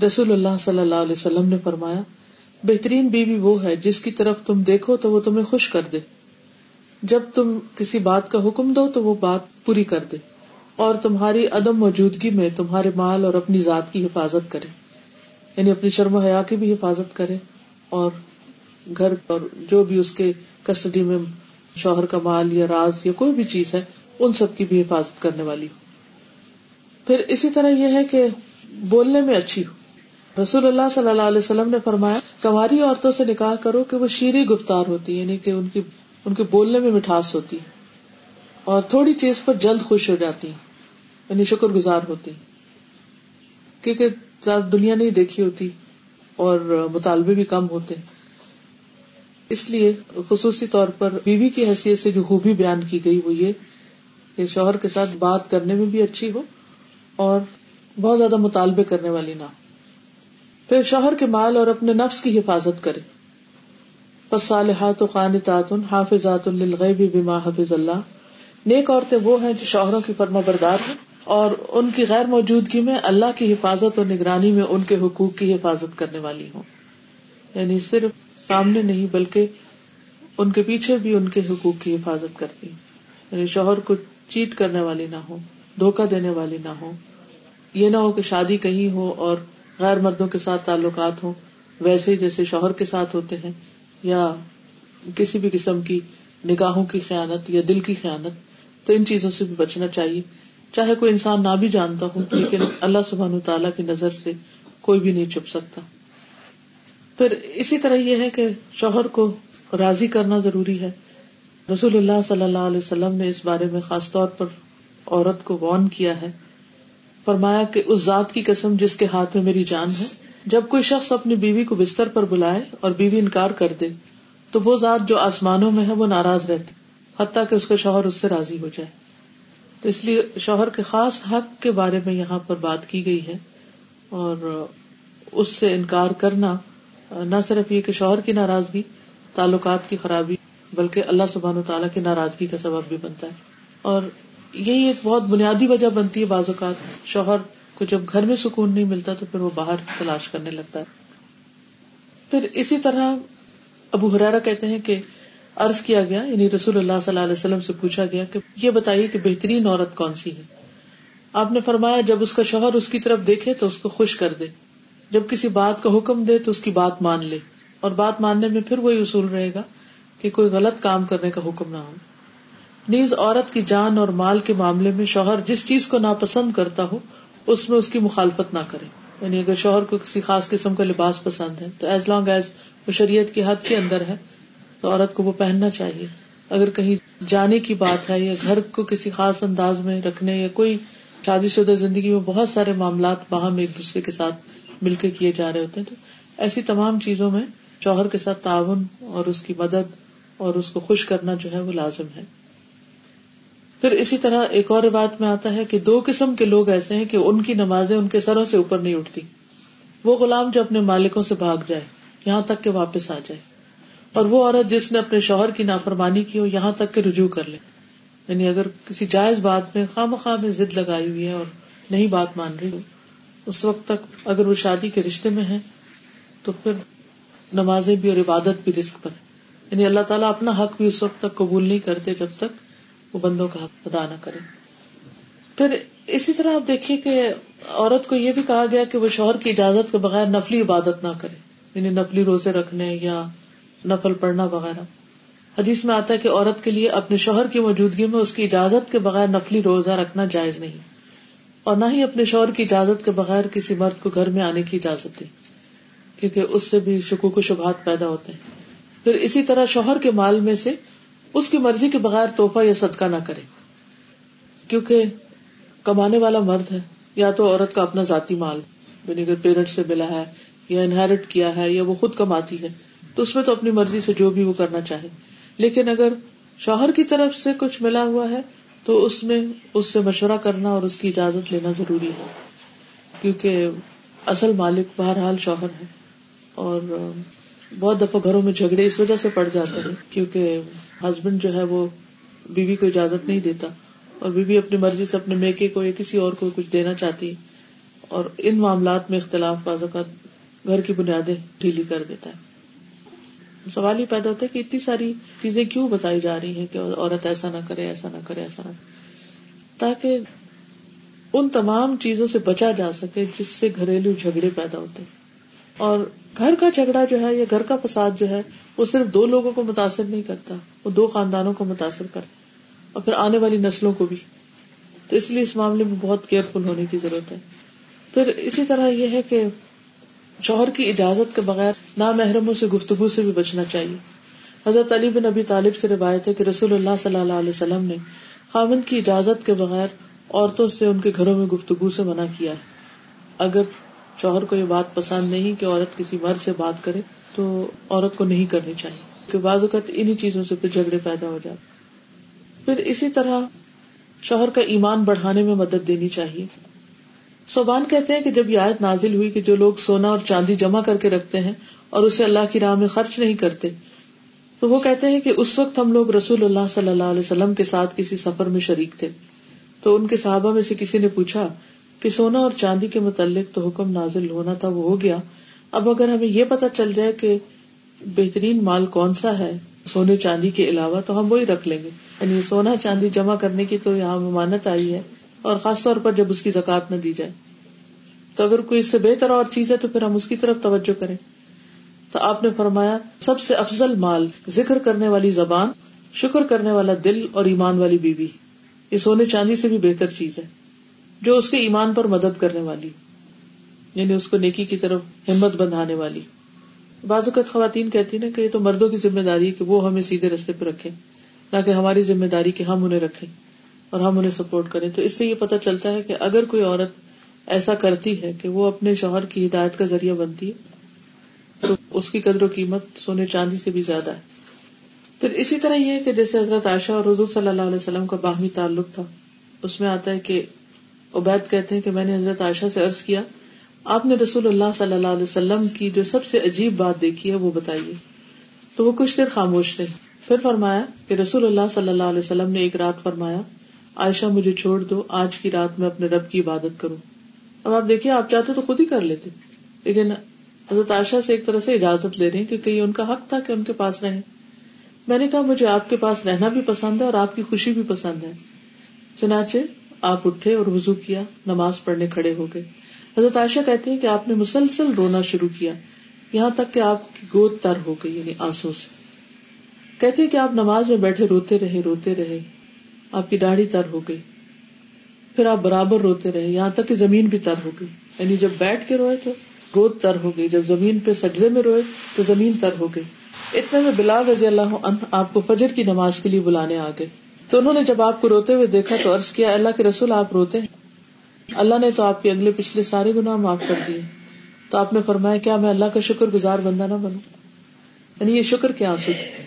رسول اللہ صلی اللہ علیہ وسلم نے فرمایا، بہترین بیوی وہ ہے جس کی طرف تم دیکھو تو وہ تمہیں خوش کر دے۔ جب تم کسی بات کا حکم دو تو وہ بات پوری کر دے۔ اور تمہاری عدم موجودگی میں تمہارے مال اور اپنی ذات کی حفاظت کرے۔ یعنی اپنی شرم و حیا کی بھی حفاظت کرے اور گھر اور جو بھی اس کے کسٹڈی میں شوہر کا مال یا راز یا کوئی بھی چیز ہے، ان سب کی بھی حفاظت کرنے والی ہو پھر اسی طرح یہ ہے کہ بولنے میں اچھی ہو رسول اللہ صلی اللہ علیہ وسلم نے فرمایا، کماری عورتوں سے نکاح کرو کہ وہ شیریں گفتار ہوتی یعنی کہ ان کی، ان کے بولنے میں مٹھاس ہوتی اور تھوڑی چیز پر جلد خوش ہو جاتی یعنی شکر گزار ہوتی کیونکہ زیادہ دنیا نہیں دیکھی ہوتی اور مطالبے بھی کم ہوتے اس لیے خصوصی طور پر بیوی کی حیثیت سے جو خوبی بیان کی گئی وہ یہ کہ شوہر کے ساتھ بات کرنے میں بھی اچھی ہو اور بہت زیادہ مطالبے کرنے والی نہ پھر شوہر کے مال اور اپنے نفس کی حفاظت کرے۔ فصالحات خانتات حافظات للغیب بما حفظ اللہ۔ نیک عورتیں وہ ہیں جو شوہروں کی فرما بردار ہیں اور ان کی غیر موجودگی میں اللہ کی حفاظت اور نگرانی میں ان کے حقوق کی حفاظت کرنے والی ہوں۔ یعنی صرف سامنے نہیں، بلکہ ان کے پیچھے بھی ان کے حقوق کی حفاظت کرتی۔ یعنی شوہر کو چیٹ کرنے والی نہ ہو دھوکا دینے والی نہ ہو۔ یہ نہ ہو کہ شادی کہیں ہو اور غیر مردوں کے ساتھ تعلقات ہوں، ویسے جیسے شوہر کے ساتھ ہوتے ہیں، یا کسی بھی قسم کی نگاہوں کی خیالت یا دل کی خیالت تو ان چیزوں سے بھی بچنا چاہیے۔ چاہے کوئی انسان نہ بھی جانتا ہوں لیکن اللہ سبحان تعالیٰ کی نظر سے کوئی بھی نہیں چھپ سکتا۔ پھر اسی طرح یہ ہے کہ شوہر کو راضی کرنا ضروری ہے۔ رسول اللہ صلی اللہ علیہ وسلم نے اس بارے میں خاص طور پر عورت کو وارن کیا ہے۔ فرمایا کہ اس ذات کی قسم جس کے ہاتھ میں میری جان ہے، جب کوئی شخص اپنی بیوی کو بستر پر بلائے اور بیوی انکار کر دے، تو وہ ذات جو آسمانوں میں ہے، وہ ناراض رہتی، حتیٰ کہ اس کا شوہر اس سے راضی ہو جائے۔ تو اس لیے شوہر کے خاص حق کے بارے میں یہاں پر بات کی گئی ہے اور اس سے انکار کرنا نہ صرف یہ کہ شوہر کی ناراضگی، تعلقات کی خرابی، بلکہ اللہ سبحان و تعالیٰ کی ناراضگی کا سبب بھی بنتا ہے۔ اور یہی ایک بہت بنیادی وجہ بنتی ہے بعض اوقات۔ شوہر کو جب گھر میں سکون نہیں ملتا تو پھر وہ باہر تلاش کرنے لگتا ہے۔ پھر اسی طرح ابو حرارا کہتے ہیں کہ عرض کیا گیا یعنی رسول اللہ صلی اللہ علیہ وسلم سے پوچھا گیا کہ یہ بتائیے کہ بہترین عورت کون سی ہے؟ آپ نے فرمایا، جب اس کا شوہر اس کی طرف دیکھے تو اس کو خوش کر دے۔ جب کسی بات کا حکم دے تو اس کی بات مان لے اور بات ماننے میں پھر وہی اصول رہے گا کہ کوئی غلط کام کرنے کا حکم نہ ہو۔ نیز عورت کی جان اور مال کے معاملے میں شوہر جس چیز کو ناپسند کرتا ہو، اس میں اس کی مخالفت نہ کرے۔ یعنی اگر شوہر کو کسی خاص قسم کا لباس پسند ہے، تو ایز لانگ ایز وہ شریعت کی حد کے اندر ہے، تو عورت کو وہ پہننا چاہیے۔ اگر کہیں جانے کی بات ہے یا گھر کو کسی خاص انداز میں رکھنے یا کوئی شادی شدہ زندگی میں بہت سارے معاملات باہم ایک دوسرے کے ساتھ مل کے کیے جا رہے ہوتے ہیں، تو ایسی تمام چیزوں میں شوہر کے ساتھ تعاون اور اس کی مدد اور اس کو خوش کرنا جو ہے وہ لازم ہے۔ پھر اسی طرح ایک اور بات میں آتا ہے کہ دو قسم کے لوگ ایسے ہیں کہ ان کی نمازیں ان کے سروں سے اوپر نہیں اٹھتی۔ وہ غلام جو اپنے مالکوں سے بھاگ جائے، یہاں تک کہ واپس آ جائے۔ اور وہ عورت جس نے اپنے شوہر کی نافرمانی کی ہو، یہاں تک کہ رجوع کر لے۔ یعنی اگر کسی جائز بات میں خواہ مخواہ میں ضد لگائی ہوئی ہے اور نہیں بات مان رہی ہو اس وقت تک اگر وہ شادی کے رشتے میں ہے تو پھر نمازیں بھی اور عبادت بھی رسک پر یعنی اللہ تعالیٰ اپنا حق بھی اس وقت تک قبول نہیں کرتے جب تک وہ بندوں کا حق ادا نہ کرے۔ پھر اسی طرح آپ دیکھیے کہ عورت کو یہ بھی کہا گیا کہ وہ شوہر کی اجازت کے بغیر نفلی عبادت نہ کرے یعنی نفلی روزے رکھنے یا نفل پڑھنا وغیرہ۔ حدیث میں آتا ہے کہ عورت کے لیے اپنے شوہر کی موجودگی میں اس کی اجازت کے بغیر نفلی روزہ رکھنا جائز نہیں۔ اور نہ ہی اپنے شوہر کی اجازت کے بغیر کسی مرد کو گھر میں آنے کی اجازت دی کیونکہ اس سے بھی شکوک و شبہات پیدا ہوتے ہیں۔ پھر اسی طرح شوہر کے مال میں سے اس کی مرضی کے بغیر توحفہ یا صدقہ نہ کرے، کیونکہ کمانے والا مرد ہے، یا تو عورت کا اپنا ذاتی مال یعنی اگر پیرنٹ سے ملا ہے، یا انہیرٹ کیا ہے، یا وہ خود کماتی ہے، تو اس میں تو اپنی مرضی سے جو بھی وہ کرنا چاہے۔ لیکن اگر شوہر کی طرف سے کچھ ملا ہوا ہے تو اس میں اس سے مشورہ کرنا اور اس کی اجازت لینا ضروری ہے۔ کیونکہ اصل مالک بہرحال شوہر ہے اور بہت دفعہ گھروں میں جھگڑے اس وجہ سے پڑ جاتے ہیں کیونکہ ہسبینڈ جو ہے وہ بیوی کو اجازت نہیں دیتا اور بیوی اپنی مرضی سے اپنے میکے کو یا کسی اور کو کچھ دینا چاہتی اور ان معاملات میں اختلاف بعض اوقات گھر کی بنیادیں ڈھیلی کر دیتا ہے۔ سوال ہی پیدا ہوتا ہے کہ اتنی ساری چیزیں کیوں بتائی جا رہی ہیں کہ عورت ایسا نہ کرے، ایسا نہ کرے، ایسا نہ تاکہ ان تمام چیزوں سے بچا جا سکے جس سے گھریلو جھگڑے پیدا ہوتے اور گھر کا جھگڑا جو ہے یا گھر کا فساد جو ہے، وہ صرف دو لوگوں کو متاثر نہیں کرتا، وہ دو خاندانوں کو متاثر کرتا اور پھر آنے والی نسلوں کو بھی۔ تو اس لیے اس معاملے میں بہت کیئرفل ہونے کی ضرورت ہے۔ پھر اسی طرح یہ ہے کہ شوہر کی اجازت کے بغیر نامحرموں سے گفتگو سے بھی بچنا چاہیے۔ حضرت علی بن ابی طالب سے روایت ہے کہ رسول اللہ صلی اللہ علیہ وسلم نے خامند کی اجازت کے بغیر عورتوں سے ان کے گھروں میں گفتگو سے منع کیا ہے۔ اگر شوہر کو یہ بات پسند نہیں کہ عورت کسی مرد سے بات کرے، تو عورت کو نہیں کرنی چاہیے کہ بعض اوقات انہیں چیزوں سے پھر جھگڑے پیدا ہو جاتے پھر اسی طرح شوہر کا ایمان بڑھانے میں مدد دینی چاہیے۔ صوبان کہتے ہیں کہ جب یہ آیت نازل ہوئی کہ جو لوگ سونا اور چاندی جمع کر کے رکھتے ہیں اور اسے اللہ کی راہ میں خرچ نہیں کرتے، تو وہ کہتے ہیں کہ اس وقت ہم لوگ رسول اللہ صلی اللہ علیہ وسلم کے ساتھ کسی سفر میں شریک تھے۔ تو ان کے صحابہ میں سے کسی نے پوچھا کہ سونا اور چاندی کے متعلق تو حکم نازل ہونا تھا، وہ ہو گیا۔ اب اگر ہمیں یہ پتا چل جائے کہ بہترین مال کون سا ہے سونے چاندی کے علاوہ، تو ہم وہی رکھ لیں گے۔ یعنی سونا چاندی جمع کرنے کی تو یہاں ممانت آئی ہے۔ اور خاص طور پر جب اس کی زکات نہ دی جائے۔ تو اگر کوئی اس سے بہتر اور چیز ہے تو پھر ہم اس کی طرف توجہ کریں۔ تو آپ نے فرمایا، سب سے افضل مال ذکر کرنے والی زبان، شکر کرنے والا دل اور ایمان والی بیوی۔ یہ سونے چاندی سے بھی بہتر چیز ہے، جو اس کے ایمان پر مدد کرنے والی یعنی اس کو نیکی کی طرف ہمت بندھانے والی۔ بعض اوقات خواتین کہتی نا کہ یہ تو مردوں کی ذمہ داری ہے کہ وہ ہمیں سیدھے رستے پہ رکھے نہ کہ ہماری ذمہ داری کہ ہم انہیں رکھیں۔ اور ہم انہیں سپورٹ کریں۔ تو اس سے یہ پتا چلتا ہے کہ اگر کوئی عورت ایسا کرتی ہے کہ وہ اپنے شوہر کی ہدایت کا ذریعہ بنتی ہے، تو اس کی قدر و قیمت سونے چاندی سے بھی زیادہ ہے۔ پھر اسی طرح یہ کہ جیسے حضرت عائشہ اور حضور صلی اللہ علیہ وسلم کا باہمی تعلق تھا، اس میں آتا ہے کہ عبید کہتے ہیں کہ میں نے حضرت عائشہ سے عرض کیا، آپ نے رسول اللہ صلی اللہ علیہ وسلم کی جو سب سے عجیب بات دیکھی ہے وہ بتائیے۔ تو وہ کچھ دیر خاموش تھے۔ پھر فرمایا کہ رسول اللہ صلی اللہ علیہ وسلم نے ایک رات فرمایا عائشہ مجھے چھوڑ دو، آج کی رات میں اپنے رب کی عبادت کروں۔ اب آپ دیکھیے آپ چاہتے تو خود ہی کر لیتے۔ لیکن حضرت عائشہ سے ایک طرح سے اجازت لے رہے ہیں کیونکہ یہ ان کا حق تھا کہ ان کے پاس رہے میں نے کہا، مجھے آپ کے پاس رہنا بھی پسند ہے اور آپ کی خوشی بھی پسند ہے۔ چنانچہ آپ اٹھے اور وضو کیا، نماز پڑھنے کھڑے ہو گئے۔ حضرت عائشہ کہتی ہیں کہ آپ نے مسلسل رونا شروع کیا۔ یہاں تک کہ آپ کی گود تر ہو گئی یعنی آنسو سے۔ کہتے ہیں کہ آپ نماز میں بیٹھے، روتے رہے روتے رہے۔ آپ کی داڑھی تر ہو گئی۔ پھر آپ برابر روتے رہے، یہاں تک کہ زمین بھی تر ہو گئی۔ یعنی جب بیٹھ کے روئے تو گود تر ہو گئی، جب زمین پہ سجدے میں روئے تو زمین تر ہو گئی۔ اتنے میں بلال رضی اللہ عنہ آپ کو فجر کی نماز کے لیے بلانے آ گئے۔ تو انہوں نے جب آپ کو روتے ہوئے دیکھا تو عرض کیا اللہ کے رسول، آپ روتے ہیں؟ اللہ نے تو آپ کے اگلے پچھلے سارے گناہ معاف کر دیے۔ تو آپ نے فرمایا، کیا میں اللہ کا شکر گزار بندہ نہ بنوں؟ یعنی یہ شکر کیا آنسو تھے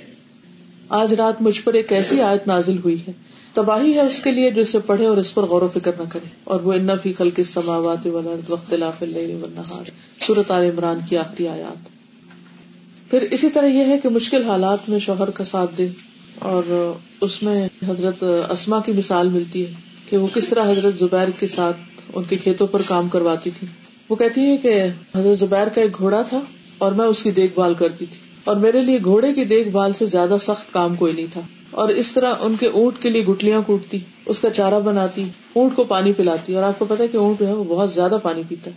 آج رات مجھ پر ایک ایسی آیت نازل ہوئی ہے تباہی ہے اس کے لیے جو اسے پڑھے اور اس پر غور و فکر نہ کرے۔ اور وہ ان فی خلق السماوات والارض واختلاف اللیل والنہار سورۃ ال عمران کی آخری آیات۔ پھر اسی طرح یہ ہے کہ مشکل حالات میں شوہر کا ساتھ دے اور اس میں حضرت اسما کی مثال ملتی ہے کہ وہ کس طرح حضرت زبیر کے ساتھ ان کے کھیتوں پر کام کرواتی تھی۔ وہ کہتی ہے کہ حضرت زبیر کا ایک گھوڑا تھا اور میں اس کی دیکھ بھال کرتی تھی۔ اور میرے لیے گھوڑے کی دیکھ بھال سے زیادہ سخت کام کوئی نہیں تھا۔ اور اس طرح ان کے اونٹ کے لیے گٹلیاں کوٹتی، اس کا چارہ بناتی، اونٹ کو پانی پلاتی، اور آپ کو پتا کہ اونٹ جو ہے وہ بہت زیادہ پانی پیتا ہے۔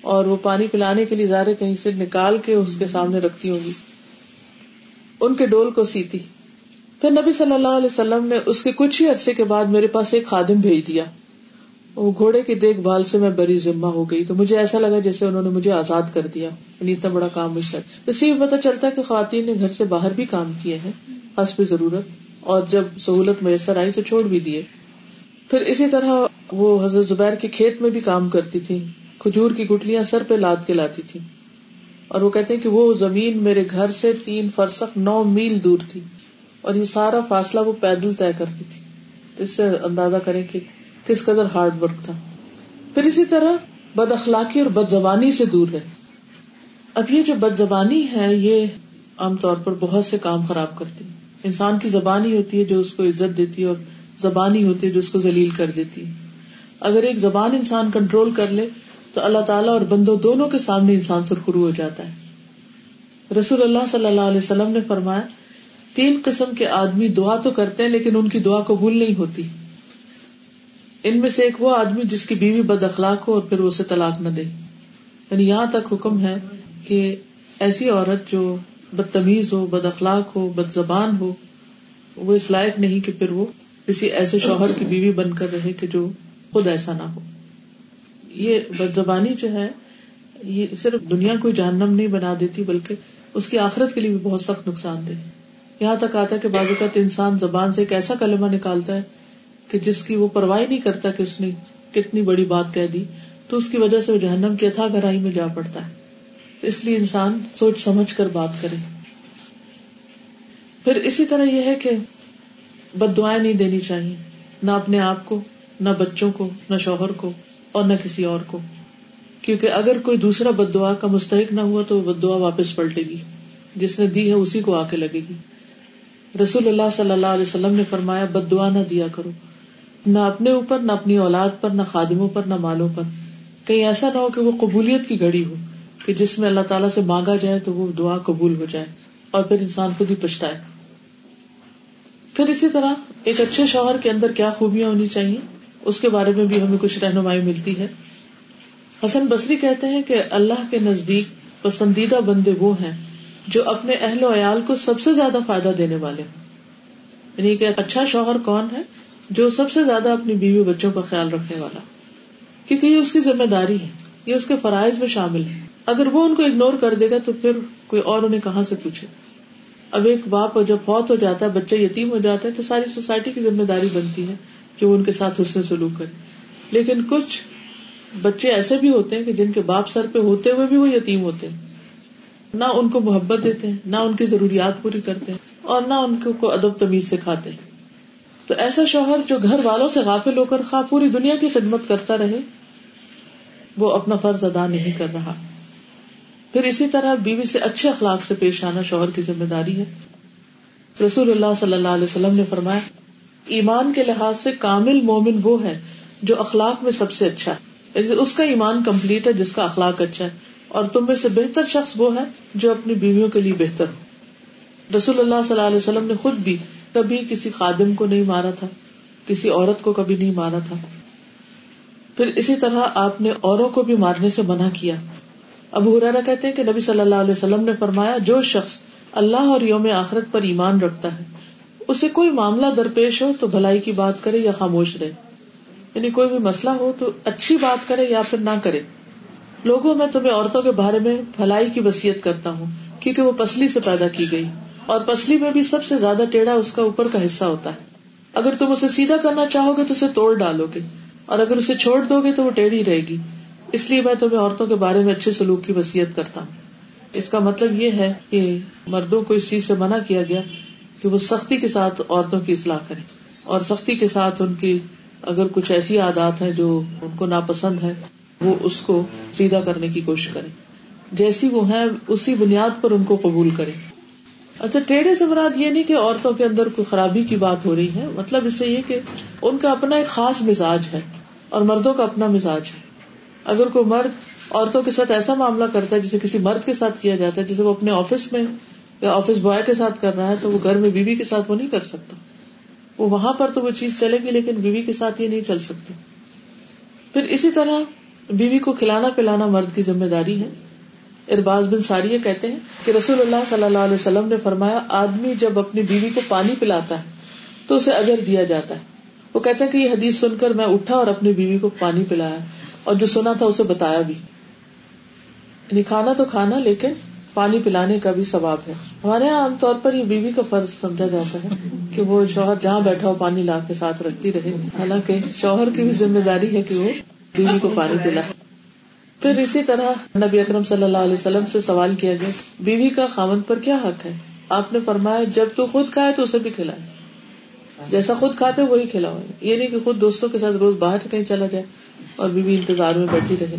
اور وہ پانی پلانے کے لیے زیادہ کہیں سے نکال کے اس کے سامنے رکھتی ہوں گی۔ ان کے ڈول کو سیتی۔ پھر نبی صلی اللہ علیہ وسلم نے اس کے کچھ ہی عرصے کے بعد میرے پاس ایک خادم بھیج دیا۔ وہ گھوڑے کی دیکھ بھال سے میں بری ذمہ ہو گئی۔ تو مجھے ایسا لگا جیسے انہوں نے مجھے آزاد کر دیا۔ یعنی اتنا بڑا کام مجھ سے اسی پتا چلتا ہے کہ خواتین نے گھر سے باہر بھی کام کیے ہیں۔ حسب ضرورت اور جب سہولت میسر آئی تو چھوڑ بھی دیے۔ پھر اسی طرح وہ حضرت زبیر کے کھیت میں بھی کام کرتی تھی کھجور کی گٹلیاں سر پہ لاد کے لاتی تھی اور وہ کہتے ہیں کہ وہ زمین میرے گھر سے تین فرسخ نو میل دور تھی۔ اور یہ سارا فاصلہ وہ پیدل طے کرتی تھی۔ اس سے اندازہ کریں کہ کس قدر ہارڈ ورک تھا۔ پھر اسی طرح بد اخلاقی اور بد زبانی سے دور ہے اب یہ جو بد زبانی ہے، یہ عام طور پر بہت سے کام خراب کرتی۔ انسان کی زبان ہی ہوتی ہے جو اس کو عزت دیتی ہے اور زبان ہی ہوتی ہے جو اس کو ذلیل کر دیتی ہے۔ اگر ایک زبان انسان کنٹرول کر لے، تو اللہ تعالیٰ اور بندو دونوں کے سامنے انسان سرخرو ہو جاتا ہے۔ رسول اللہ صلی اللہ علیہ وسلم نے فرمایا، تین قسم کے آدمی دعا تو کرتے ہیں، لیکن ان کی دعا قبول نہیں ہوتی۔ ان میں سے ایک وہ آدمی جس کی بیوی بد اخلاق ہو اور پھر اسے طلاق نہ دے۔ یعنی یہاں تک حکم ہے کہ ایسی عورت جو بدتمیز ہو، بد اخلاق ہو، بد زبان ہو، وہ اس لائق نہیں کہ پھر وہ کسی ایسے شوہر کی بیوی بن کر رہے کہ جو خود ایسا نہ ہو۔ یہ بد زبانی جو ہے، یہ صرف دنیا کو جہنم نہیں بنا دیتی، بلکہ اس کی آخرت کے لیے بھی بہت سخت نقصان دہ یہاں تک آتا ہے کہ بعض اوقات انسان زبان سے ایک ایسا کلمہ نکالتا ہے کہ جس کی وہ پرواہ نہیں کرتا کہ اس نے کتنی بڑی بات کہہ دی، تو اس کی وجہ سے وہ جہنم کی اتھا گہرائی میں جا پڑتا ہے۔ تو اس لیے انسان سوچ سمجھ کر بات کرے۔ پھر اسی طرح یہ ہے کہ بد دعائیں نہیں دینی چاہیے۔ نہ اپنے آپ کو، نہ بچوں کو، نہ شوہر کو اور نہ کسی اور کو۔ کیونکہ اگر کوئی دوسرا بد دعا کا مستحق نہ ہوا تو بد دعا واپس پلٹے گی۔ جس نے دی ہے اسی کو آ کے لگے گی۔ رسول اللہ صلی اللہ علیہ وسلم نے فرمایا، بد دعا نہ دیا کرو۔ نہ اپنے اوپر، نہ اپنی اولاد پر، نہ خادموں پر، نہ مالوں پر۔ کہیں ایسا نہ ہو کہ وہ قبولیت کی گھڑی ہو۔ کہ جس میں اللہ تعالیٰ سے مانگا جائے تو وہ دعا قبول ہو جائے اور پھر انسان خود ہی پچھتائے۔ پھر اسی طرح ایک اچھے شوہر کے اندر کیا خوبیاں ہونی چاہیے؟ اس کے بارے میں بھی ہمیں کچھ رہنمائی ملتی ہے۔ حسن بصری کہتے ہیں کہ اللہ کے نزدیک پسندیدہ بندے وہ ہیں جو اپنے اہل و عیال کو سب سے زیادہ فائدہ دینے والے یعنی کہ اچھا شوہر کون ہے جو سب سے زیادہ اپنی بیوی بچوں کا خیال رکھنے والا کیونکہ یہ اس کی ذمہ داری ہے، یہ اس کے فرائض میں شامل ہے۔ اگر وہ ان کو اگنور کر دے گا تو پھر کوئی اور انہیں کہاں سے پوچھے؟ اب ایک باپ جب فوت ہو جاتا ہے، بچہ یتیم ہو جاتا ہے، تو ساری سوسائٹی کی ذمہ داری بنتی ہے کہ وہ ان کے ساتھ حسن سلوک کرے۔ لیکن کچھ بچے ایسے بھی ہوتے ہیں کہ جن کے باپ سر پہ ہوتے ہوئے بھی وہ یتیم ہوتے ہیں۔ نہ ان کو محبت دیتے ہیں، نہ ان کی ضروریات پوری کرتے ہیں اور نہ ان کو ادب تمیز سکھاتے ہیں۔ تو ایسا شوہر جو گھر والوں سے غافل ہو کر خواہ پوری دنیا کی خدمت کرتا رہے، وہ اپنا فرض ادا نہیں کر رہا۔ پھر اسی طرح بیوی سے اچھے اخلاق سے پیش آنا شوہر کی ذمہ داری ہے۔ رسول اللہ صلی اللہ علیہ وسلم نے فرمایا، ایمان کے لحاظ سے کامل مومن وہ ہے جو اخلاق میں سب سے اچھا ہے۔ یعنی اس کا ایمان کمپلیٹ ہے جس کا اخلاق اچھا ہے۔ اور تم میں سے بہتر شخص وہ ہے جو اپنی بیویوں کے لیے بہتر ہو۔ رسول اللہ صلی اللہ علیہ وسلم نے خود بھی کبھی کسی خادم کو نہیں مارا تھا، کسی عورت کو کبھی نہیں مارا تھا۔ پھر اسی طرح آپ نے اوروں کو بھی مارنے سے منع کیا۔ اب ہرارا کہتے ہیں کہ نبی صلی اللہ علیہ وسلم نے فرمایا، جو شخص اللہ اور یوم آخرت پر ایمان رکھتا ہے، اسے کوئی معاملہ درپیش ہو تو بھلائی کی بات کرے یا خاموش رہے۔ یعنی کوئی بھی مسئلہ ہو تو اچھی بات کرے یا پھر نہ کرے۔ لوگوں، میں تمہیں عورتوں کے بارے میں بھلائی کی وسیعت کرتا ہوں، کیونکہ وہ پسلی سے پیدا کی گئی۔ اور پسلی میں بھی سب سے زیادہ ٹیڑھا اس کا اوپر کا حصہ ہوتا ہے۔ اگر تم اسے سیدھا کرنا چاہو گے تو اسے توڑ ڈالو گے۔ اور اگر اسے چھوڑ دو گے تو وہ ٹیڑھی رہے گی۔ اس لیے میں تمہیں عورتوں کے بارے میں اچھے سلوک کی وسیعت کرتا ہوں۔ اس کا مطلب یہ ہے کہ مردوں کو اس چیز سے منع کیا گیا کہ وہ سختی کے ساتھ عورتوں کی اصلاح کرے اور سختی کے ساتھ ان کی اگر کچھ ایسی عادات ہیں جو ان کو ناپسند ہے وہ اس کو سیدھا کرنے کی کوشش کرے جیسی وہ ہے اسی بنیاد پر ان کو قبول کرے اچھا ٹیڑھے سے مراد یہ نہیں کہ عورتوں کے اندر کوئی خرابی کی بات ہو رہی ہے۔ مطلب اس سے یہ کہ ان کا اپنا ایک خاص مزاج ہے اور مردوں کا اپنا مزاج ہے۔ اگر کوئی مرد عورتوں کے ساتھ ایسا معاملہ کرتا ہے جسے کسی مرد کے ساتھ کیا جاتا ہے، جسے وہ اپنے آفس میں یا آفس بوائے کے ساتھ کر رہا ہے، تو وہ گھر میں بیوی کے ساتھ وہ نہیں کر سکتا۔ وہ وہاں پر تو وہ چیز چلے گی، لیکن بیوی کے ساتھ یہ نہیں چل سکتی۔ پھر اسی طرح بیوی کو کھلانا پلانا مرد کی ذمہ داری ہے۔ ارباز بن ساری کہتے ہیں کہ رسول اللہ صلی اللہ علیہ وسلم نے فرمایا، آدمی جب اپنی بیوی کو پانی پلاتا ہے تو اسے اجر دیا جاتا ہے۔ وہ کہتے ہیں کہ یہ حدیث سن کر میں اٹھا اور اپنی بیوی کو پانی پلایا۔ اور جو سنا تھا اسے بتایا بھی۔ یعنی کھانا تو کھانا، لیکن پانی پلانے کا بھی ثواب ہے۔ ہمارے یہاں عام طور پر یہ بیوی کا فرض سمجھا جاتا ہے کہ وہ شوہر جہاں بیٹھا ہو پانی لا کے ساتھ رکھتی رہے۔ حالانکہ شوہر کی بھی ذمہ داری ہے کہ وہ بیوی کو پانی پلا پھر اسی طرح نبی اکرم صلی اللہ علیہ وسلم سے سوال کیا گیا، بیوی کا خامن پر کیا حق ہے؟ آپ نے فرمایا، جب تو خود کھائے تو اسے بھی کھلائے۔ جیسا خود کھاتے وہی کھلاؤ۔ یہ نہیں کہ خود دوستوں کے ساتھ روز باہر کہیں چلا جائے۔ اور بیوی انتظار میں بیٹھی رہے۔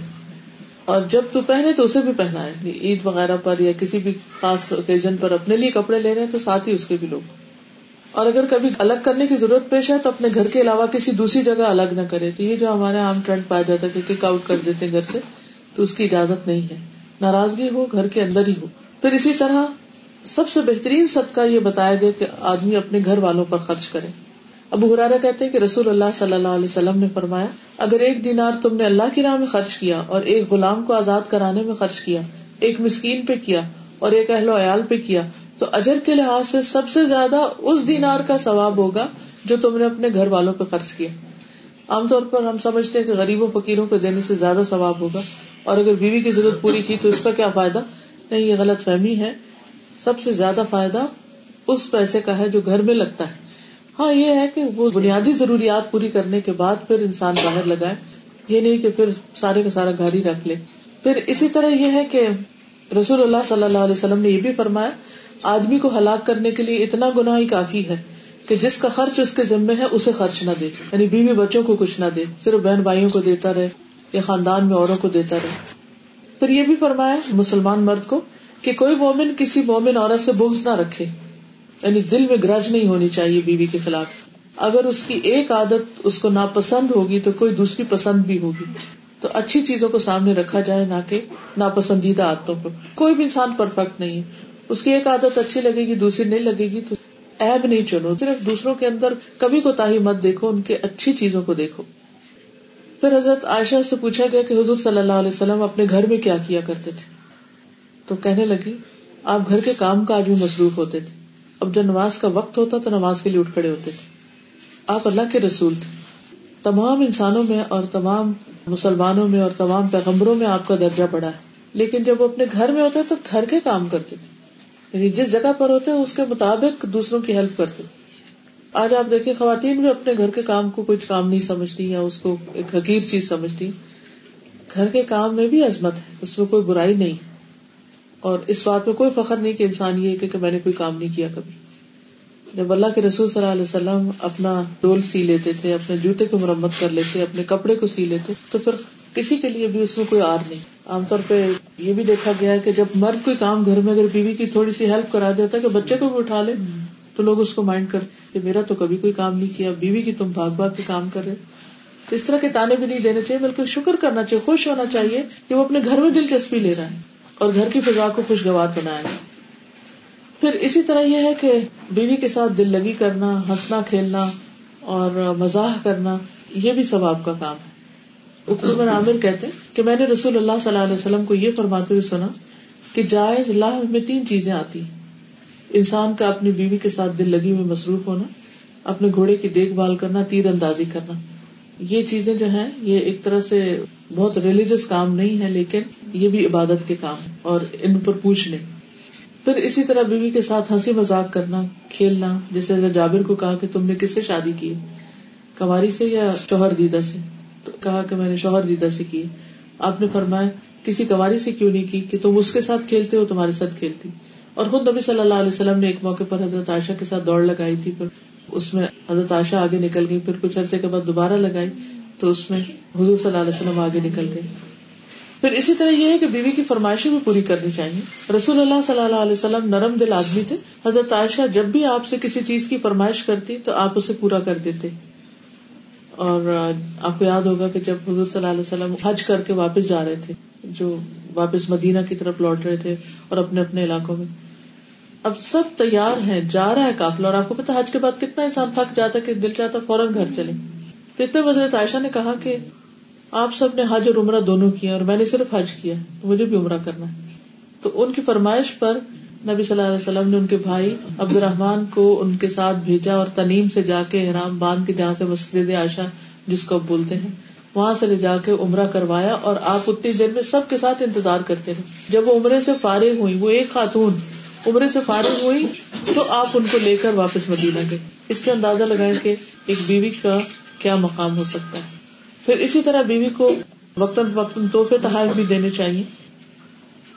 اور جب تو پہنے تو اسے بھی پہنا ہے عید وغیرہ پر یا کسی بھی خاص اوکیزن پر اپنے لیے کپڑے لے رہے ہیں تو ساتھ ہی اس کے بھی لوگ۔ اور اگر کبھی الگ کرنے کی ضرورت پیش ہے تو اپنے گھر کے علاوہ کسی دوسری جگہ الگ نہ کرے۔ تو یہ جو ہمارے عام ٹرینڈ پایا جاتا ہے کہ کک آؤٹ کر دیتے گھر سے، تو اس کی اجازت نہیں ہے۔ ناراضگی ہو، گھر کے اندر ہی ہو۔ پھر اسی طرح سب سے بہترین صدقہ یہ بتایا گیا کہ آدمی اپنے گھر والوں پر خرچ کرے۔ ابو حرارا کہتے کہ رسول اللہ صلی اللہ علیہ وسلم نے فرمایا، اگر ایک دینار تم نے اللہ کی راہ میں خرچ کیا اور ایک غلام کو آزاد کرانے میں خرچ کیا، ایک مسکین پہ کیا اور ایک اہل و عیال پہ کیا، تو اجر کے لحاظ سے سب سے زیادہ اس دینار کا ثواب ہوگا جو تم نے اپنے گھر والوں پہ خرچ کیا۔ عام طور پر ہم سمجھتے ہیں کہ غریبوں، فقیروں کو دینے سے زیادہ ثواب ہوگا۔ اور اگر بیوی کی ضرورت پوری کی تو اس کا کیا فائدہ؟ نہیں، یہ غلط فہمی ہے۔ سب سے زیادہ فائدہ اس پیسے کا ہے جو گھر میں لگتا ہے۔ ہاں یہ ہے کہ وہ بنیادی ضروریات پوری کرنے کے بعد پھر انسان باہر لگائے۔ یہ نہیں کہ پھر سارے کا سارا گھر ہی رکھ لے۔ پھر اسی طرح یہ ہے کہ رسول اللہ صلی اللہ علیہ وسلم نے یہ بھی فرمایا، آدمی کو ہلاک کرنے کے لیے اتنا گنا ہی کافی ہے کہ جس کا خرچ اس کے ذمے ہے، اسے خرچ نہ دے۔ یعنی بیوی بچوں کو کچھ نہ دے، صرف بہن بھائیوں کو دیتا رہے یا خاندان میں اوروں کو دیتا رہے۔ پھر یہ بھی فرمایا، مسلمان مرد کو، کہ کوئی مومن کسی مومن عورت سے بوگز نہ رکھے۔ یعنی دل میں گرج نہیں ہونی چاہیے بیوی کے خلاف۔ اگر اس کی ایک عادت اس کو ناپسند ہوگی تو کوئی دوسری پسند بھی ہوگی۔ تو اچھی چیزوں کو سامنے رکھا جائے نہ کہ ناپسندیدہ عادتوں کو کوئی بھی انسان پرفیکٹ نہیں ہے۔ اس کی ایک عادت اچھی لگے گی، دوسری نہیں لگے گی تو ایب نہیں چنو۔ صرف دوسروں کے اندر کبھی کو تاہی مت دیکھو، ان کے اچھی چیزوں کو دیکھو۔ پھر حضرت عائشہ سے پوچھا گیا کہ حضور صلی اللہ علیہ وسلم اپنے گھر میں کیا کیا کرتے تھے؟ تو کہنے لگی، آپ گھر کے کام کاج میں مصروف ہوتے تھے۔ اب جب نماز کا وقت ہوتا تو نماز کے لیے اٹھ کھڑے ہوتے تھے۔ آپ اللہ کے رسول تھے۔ تمام انسانوں میں اور تمام مسلمانوں میں اور تمام پیغمبروں میں آپ کا درجہ بڑا ہے۔ لیکن جب وہ اپنے گھر میں ہوتے تو گھر کے کام کرتے تھے۔ یعنی جس جگہ پر ہوتے اس کے مطابق دوسروں کی ہیلپ کرتے۔ آج آپ دیکھیں خواتین بھی اپنے گھر کے کام کو کچھ کام نہیں سمجھتی یا اس کو ایک حقیر چیز سمجھتی۔ گھر کے کام میں بھی عظمت ہے، اس میں کوئی برائی نہیں۔ اور اس بات میں کوئی فخر نہیں کہ انسان یہ کہ میں نے کوئی کام نہیں کیا کبھی۔ جب اللہ کے رسول صلی اللہ علیہ وسلم اپنا ڈول سی لیتے تھے، اپنے جوتے کو مرمت کر لیتے، اپنے کپڑے کو سی لیتے، تو پھر کسی کے لیے بھی اس میں کوئی آر نہیں۔ عام طور پہ یہ بھی دیکھا گیا ہے کہ جب مرد کوئی کام گھر میں اگر بیوی کی تھوڑی سی ہیلپ کرا دیتا ہے کہ بچے کو بھی اٹھا لے، تو لوگ اس کو مائنڈ کرتے کہ میرا تو کبھی کوئی کام نہیں کیا، بیوی کی تم بھاگ بھاگ کے کام کر رہے تو اس طرح کے تانے بھی نہیں دینے چاہیے، بلکہ شکر کرنا چاہیے، خوش ہونا چاہیے کہ وہ اپنے گھر میں دلچسپی لے رہا ہے۔ اور گھر کی فضا کو خوشگوار بنایا پھر اسی طرح یہ ہے کہ بیوی کے ساتھ دل لگی کرنا، ہنسنا، کھیلنا اور مزاح کرنا، یہ بھی ثواب کا کام ہے۔ اکرمر عامر کہتے ہیں کہ میں نے رسول اللہ صلی اللہ علیہ وسلم کو یہ فرماتے ہوئے سنا کہ جائز اللہ میں تین چیزیں آتی ہیں۔ انسان کا اپنی بیوی کے ساتھ دل لگی میں مصروف ہونا، اپنے گھوڑے کی دیکھ بھال کرنا تیر اندازی کرنا۔ یہ چیزیں جو ہیں، یہ ایک طرح سے بہت ریلیجس کام نہیں ہے، لیکن یہ بھی عبادت کے کام اور ان پر پوچھ لیں پھر اسی طرح بیوی کے ساتھ ہنسی مزاق کرنا، کھیلنا، جیسے جابر کو کہا کہ تم نے کس سے شادی کی؟ کماری سے یا شوہر دیدا سے؟ تو کہا کہ میں نے شوہر دیدا سے کی۔ آپ نے فرمایا، کسی کماری سے کیوں نہیں کی کہ تم اس کے ساتھ کھیلتے ہو، تمہارے ساتھ کھیلتی۔ اور خود نبی صلی اللہ علیہ وسلم نے ایک موقع پر حضرت عائشہ کے ساتھ دوڑ لگائی تھی، پھر اس میں حضرت عائشہ آگے نکل گئی، پھر کچھ عرصے کے بعد دوبارہ لگائی۔ تو اس میں حضور صلی اللہ علیہ وسلم آگے نکل گئے۔ پھر اسی طرح یہ ہے کہ بیوی کی فرمائشیں بھی پوری کرنی چاہیے۔ رسول اللہ صلی اللہ علیہ وسلم نرم دل آدمی تھے۔ حضرت عائشہ جب بھی آپ سے کسی چیز کی فرمائش کرتی تو آپ اسے پورا کر دیتے۔ اور آپ کو یاد ہوگا کہ جب حضور صلی اللہ علیہ وسلم حج کر کے واپس جا رہے تھے، جو واپس مدینہ کی طرف لوٹ رہے تھے اور اپنے اپنے علاقوں میں۔ اب سب تیار ہیں، جا رہا ہے کافلا اور آپ کو پتا حج کے بعد کتنا انسان تھک جاتا ہے کہ دل چاہتا فوراً گھر چلے تو حضرت عائشہ نے کہا کہ آپ سب نے حج اور عمرہ دونوں کیا اور میں نے صرف حج کیا، مجھے بھی عمرہ کرنا ہے۔ تو ان کی فرمائش پر نبی صلی اللہ علیہ وسلم نے ان کے بھائی عبد الرحمان کو ان کے ساتھ بھیجا اور تنیم سے جا کے احرام باندھ کے جہاں سے مسجد عائشہ، جس کو بولتے ہیں، وہاں سے لے جا کے عمرہ کروایا اور آپ اتنی دیر میں سب کے ساتھ انتظار کرتے رہے۔ جب وہ عمرے سے فارغ ہوئی وہ ایک خاتون عمرے سے فارغ ہوئی تو آپ ان کو لے کر واپس مدینہ گئے۔ اس سے اندازہ لگائے کہ ایک بیوی کا کیا مقام ہو سکتا ہے؟ پھر اسی طرح بیوی کو وقتاً وقتاً تحفے تحائف بھی دینے چاہیے۔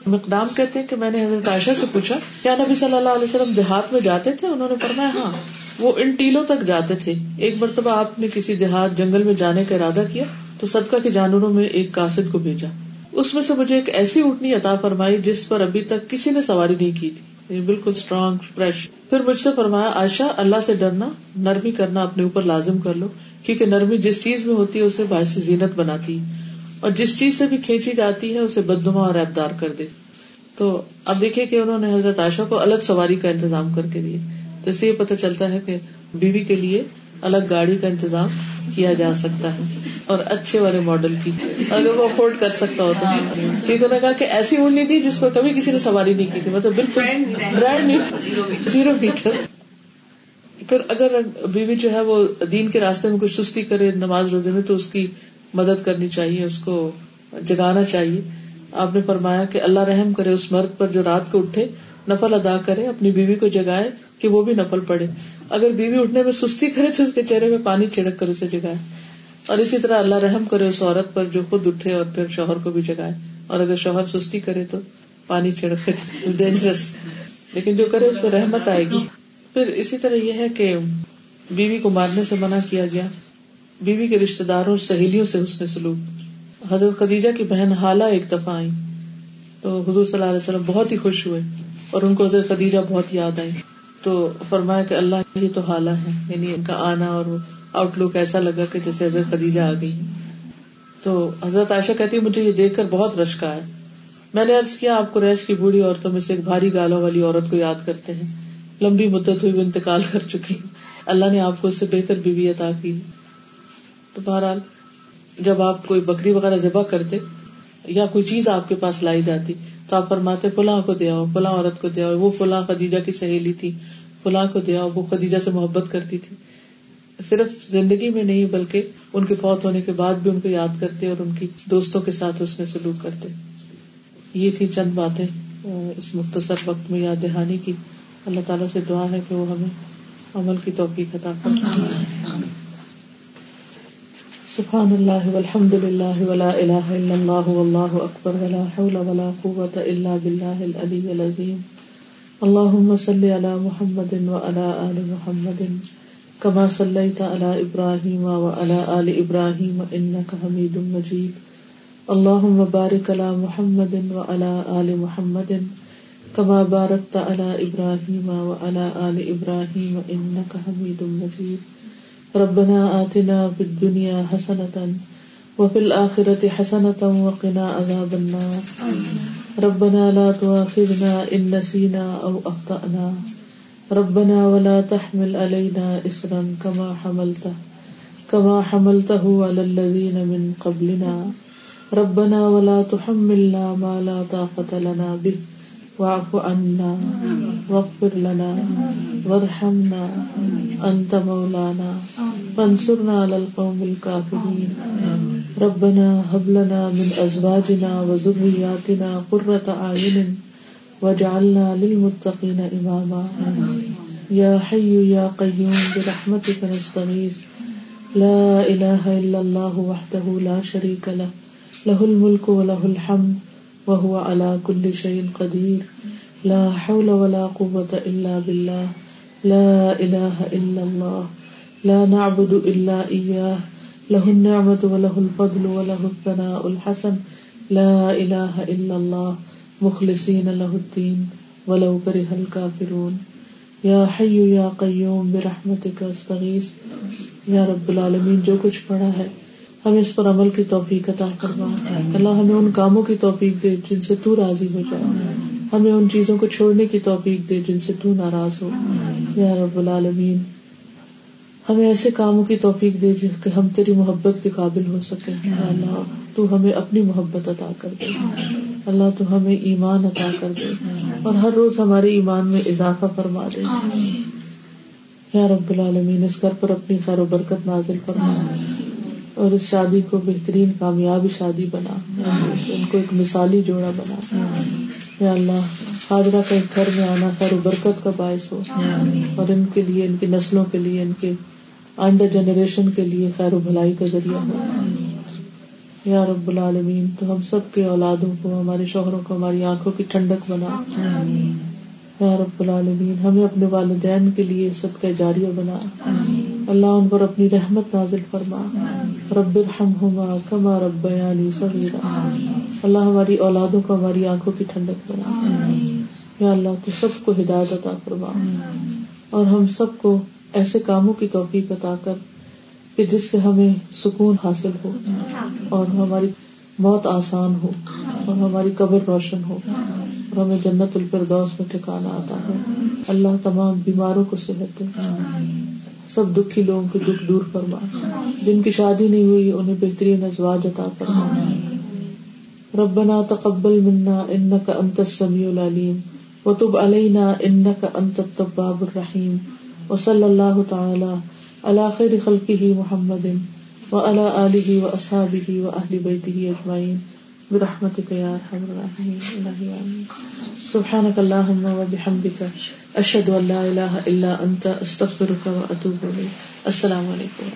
مقدام کہتے ہیں کہ میں نے حضرت عائشہ سے پوچھا، کیا نبی صلی اللہ علیہ وسلم دیہات میں جاتے تھے؟ انہوں نے فرمایا ہاں وہ ان ٹیلوں تک جاتے تھے۔ ایک مرتبہ آپ نے کسی دیہات جنگل میں جانے کا ارادہ کیا تو صدقہ کے جانوروں میں ایک کاسد کو بھیجا۔ اس میں سے مجھے ایک ایسی اٹھنی عطا فرمائی جس پر ابھی تک کسی نے سواری نہیں کی تھی۔ بالکل اسٹرانگ فریش پھر مجھ سے فرمایا، عائشہ، اللہ سے ڈرنا، نرمی کرنا اپنے اوپر لازم کر لو۔ کیونکہ نرمی جس چیز میں ہوتی ہے اسے باعث زینت بناتی اور جس چیز سے بھی کھینچی جاتی ہے اسے بدنما اور ابدار کر دے۔ تو اب دیکھیے کہ انہوں نے حضرت عائشہ کو الگ سواری کا انتظام کر کے دیے تو اس سے یہ پتا چلتا ہے کہ بیوی کے لیے الگ گاڑی کا انتظام کیا جا سکتا ہے اور اچھے والے ماڈل کی۔ اگر وہ افورڈ کر سکتا ہوتا ٹھیک نے کہا کہ ایسی اڑنی تھی جس پر کبھی کسی نے سواری نہیں کی تھی۔ مطلب بالکل برانڈ نہیں زیرو فیچر پھر اگر بیوی جو ہے وہ دین کے راستے میں کچھ سستی کرے نماز روزے میں تو اس کی مدد کرنی چاہیے، اس کو جگانا چاہیے۔ آپ نے فرمایا کہ اللہ رحم کرے، اس مرد پر جو رات کو اٹھے، نفل ادا کرے، اپنی بیوی کو جگائے کہ وہ بھی نفل پڑے اگر بیوی اٹھنے میں سستی کرے تو اس کے چہرے میں پانی چھڑک کر اسے جگائے۔ اور اسی طرح اللہ رحم کرے، اس عورت پر جو خود اٹھے اور پھر شوہر کو بھی جگائے۔ اور اگر شوہر سستی کرے تو پانی چھڑک کر ڈینجرس لیکن جو کرے، اس پہ رحمت آئے گی۔ پھر اسی طرح یہ ہے کہ بیوی کو مارنے سے منع کیا گیا۔ بیوی کے رشتے داروں اور سہیلیوں سے اس نے سلوک۔ حضرت خدیجہ کی بہن حالہ ایک دفعہ آئی تو حضور صلی اللہ علیہ وسلم بہت ہی خوش ہوئے اور ان کو حضرت خدیجہ بہت یاد آئی تو فرمایا کہ اللہ یہ تو حالہ ہے۔ یعنی ان کا آنا اور آؤٹ لک ایسا لگا کہ جیسے حضرت خدیجہ آ گئی تو حضرت عائشہ کہتی ہے مجھے یہ دیکھ کر بہت رشکا ہے میں نے ارض کیا، آپ کو ریش کی بوڑھی عورتوں میں سے ایک بھاری گالوں والی عورت کو یاد کرتے ہیں۔ لمبی مدت ہوئی وہ انتقال کر چکی۔ اللہ نے آپ کو اس سے بہتر بیوی عطا کی۔ تو بہرحال جب آپ کوئی بکری وغیرہ ذبح کرتے یا کوئی چیز آپ کے پاس لائی جاتی تو آپ فرماتے فلاں کو دیا فلاں عورت کو دیا وہ فلاں خدیجہ کی سہیلی تھی۔ فلاں کو دیا وہ خدیجہ سے محبت کرتی تھی۔ صرف زندگی میں نہیں بلکہ ان کے فوت ہونے کے بعد بھی ان کو یاد کرتے اور ان کی دوستوں کے ساتھ اس نے سلوک کرتے۔ یہ تھی چند باتیں اس مختصر وقت میں یاد دہانی کی۔ اللہ تعالیٰ سے دعا ہے کہ وہ ہمیں عمل کی توفیق عطا کرے سبحان اللہ والحمد للہ ولا الہ الا اللہ واللہ اکبر ولا حول ولا قوة الا باللہ العلی العظیم۔ اللہم صلی علی محمد وعلى آل محمد كما صلیت علی ابراہیم وعلى آل ابراہیم انکا حمید مجید۔ اللہم بارک علی محمد وعلى آل محمد۔ كما بارکت علی ابراہیم وعلى آل ابراہیم انکا حمید مجید ربنا آتنا في الدنيا حسنة وفي الآخرة حسنة وقنا عذاب النار. ربنا لا تؤاخذنا إن نسينا أو أخطأنا. ربنا ولا تحمل علينا إسرا كما حملته كما حملته على الذين من قبلنا. ربنا ولا تحملنا ما لا طاقة لنا به. واعف عنا، واغفر لنا، وارحمنا انت مولانا، فانصرنا على القوم الكافرين. ربنا هب لنا من ازواجنا وذرياتنا قرة اعين واجعلنا للمتقين اماما يا حي يا قيوم، برحمتك نستغيث. لا اله الا الله وحده لا شريك له له الملك وله الحمد. وهو على كل شيء قدير. لا حول ولا قوة إلا بالله. لا إله إلا الله. لا نعبد إلا إياه. له النعمة وله الفضل وله الثناء الحسن. لا إله إلا الله. مخلصين له الدين. ولو كره الكافرون. یا حی یا قیوم برحمتک استغیث یا رب العالمین جو کچھ پڑھا ہے ہمیں اس پر عمل کی توفیق عطا فرما۔ اللہ ہمیں ان کاموں کی توفیق دے جن سے تو راضی ہو جائے۔ ہمیں ان چیزوں کو چھوڑنے کی توفیق دے جن سے تو ناراض ہو۔ یا رب العالمین ہمیں ایسے کاموں کی توفیق دے کہ ہم تیری محبت کے قابل ہو سکے اللہ تو ہمیں اپنی محبت عطا کر دے۔ اللہ تو ہمیں ایمان عطا کر دے۔ اور ہر روز ہمارے ایمان میں اضافہ فرما دے۔ یا رب العالمین اس گھر پر اپنی خیر و برکت نازل فرما۔ اور اس شادی کو بہترین کامیاب شادی بنا۔ ان کو ایک مثالی جوڑا بنا۔ یا اللہ حاضرہ کا اس گھر میں آنا خیر و برکت کا باعث ہو۔ اور ان کے لیے، ان کی نسلوں کے لیے، ان کے آئندہ جنریشن کے لیے خیر و بھلائی کا ذریعہ ہو یا رب العالمین، تو ہم سب کے اولادوں کو، ہمارے شوہروں کو، ہماری آنکھوں کی ٹھنڈک بنا۔ یا رب العالمین، ہمیں اپنے والدین کے لیے سب کا جاریہ بنا۔ اللہ ان پر اپنی رحمت نازل فرما۔ رب الحمہما کما رب یعنی اللہ ہماری اولادوں کو ہماری آنکھوں کی ٹھنڈک بنا یا اللہ تو سب کو ہدایت عطا فرما۔ اور ہم سب کو ایسے کاموں کی توفیق عطا کر کہ جس سے ہمیں سکون حاصل ہو۔ اور ہماری موت آسان ہو۔ اور ہماری قبر روشن ہو۔ اور ہمیں جنت الفردوس میں ٹھکانا آتا ہو۔ اللہ تمام بیماروں کو صحت دے۔ سب دکھی لوگوں کے دکھ دور فرما۔ جن کی شادی نہیں ہوئی، انہیں بہترین ازواج عطا فرما۔ ربنا تقبل منا انك انت السميع العليم وتب علينا انك انت التواب الرحيم وصلی اللہ تعالی علی خیر خلقہ محمد وعلى آلہ واصحابہ واہل بیتہ اجمعین۔ برحمتک یا ارحم الراحمین۔ الہی آمین۔ سبحانک اللہم اشد اللہ الہ الا انت استغفرک واتوب الیک۔ السلام علیکم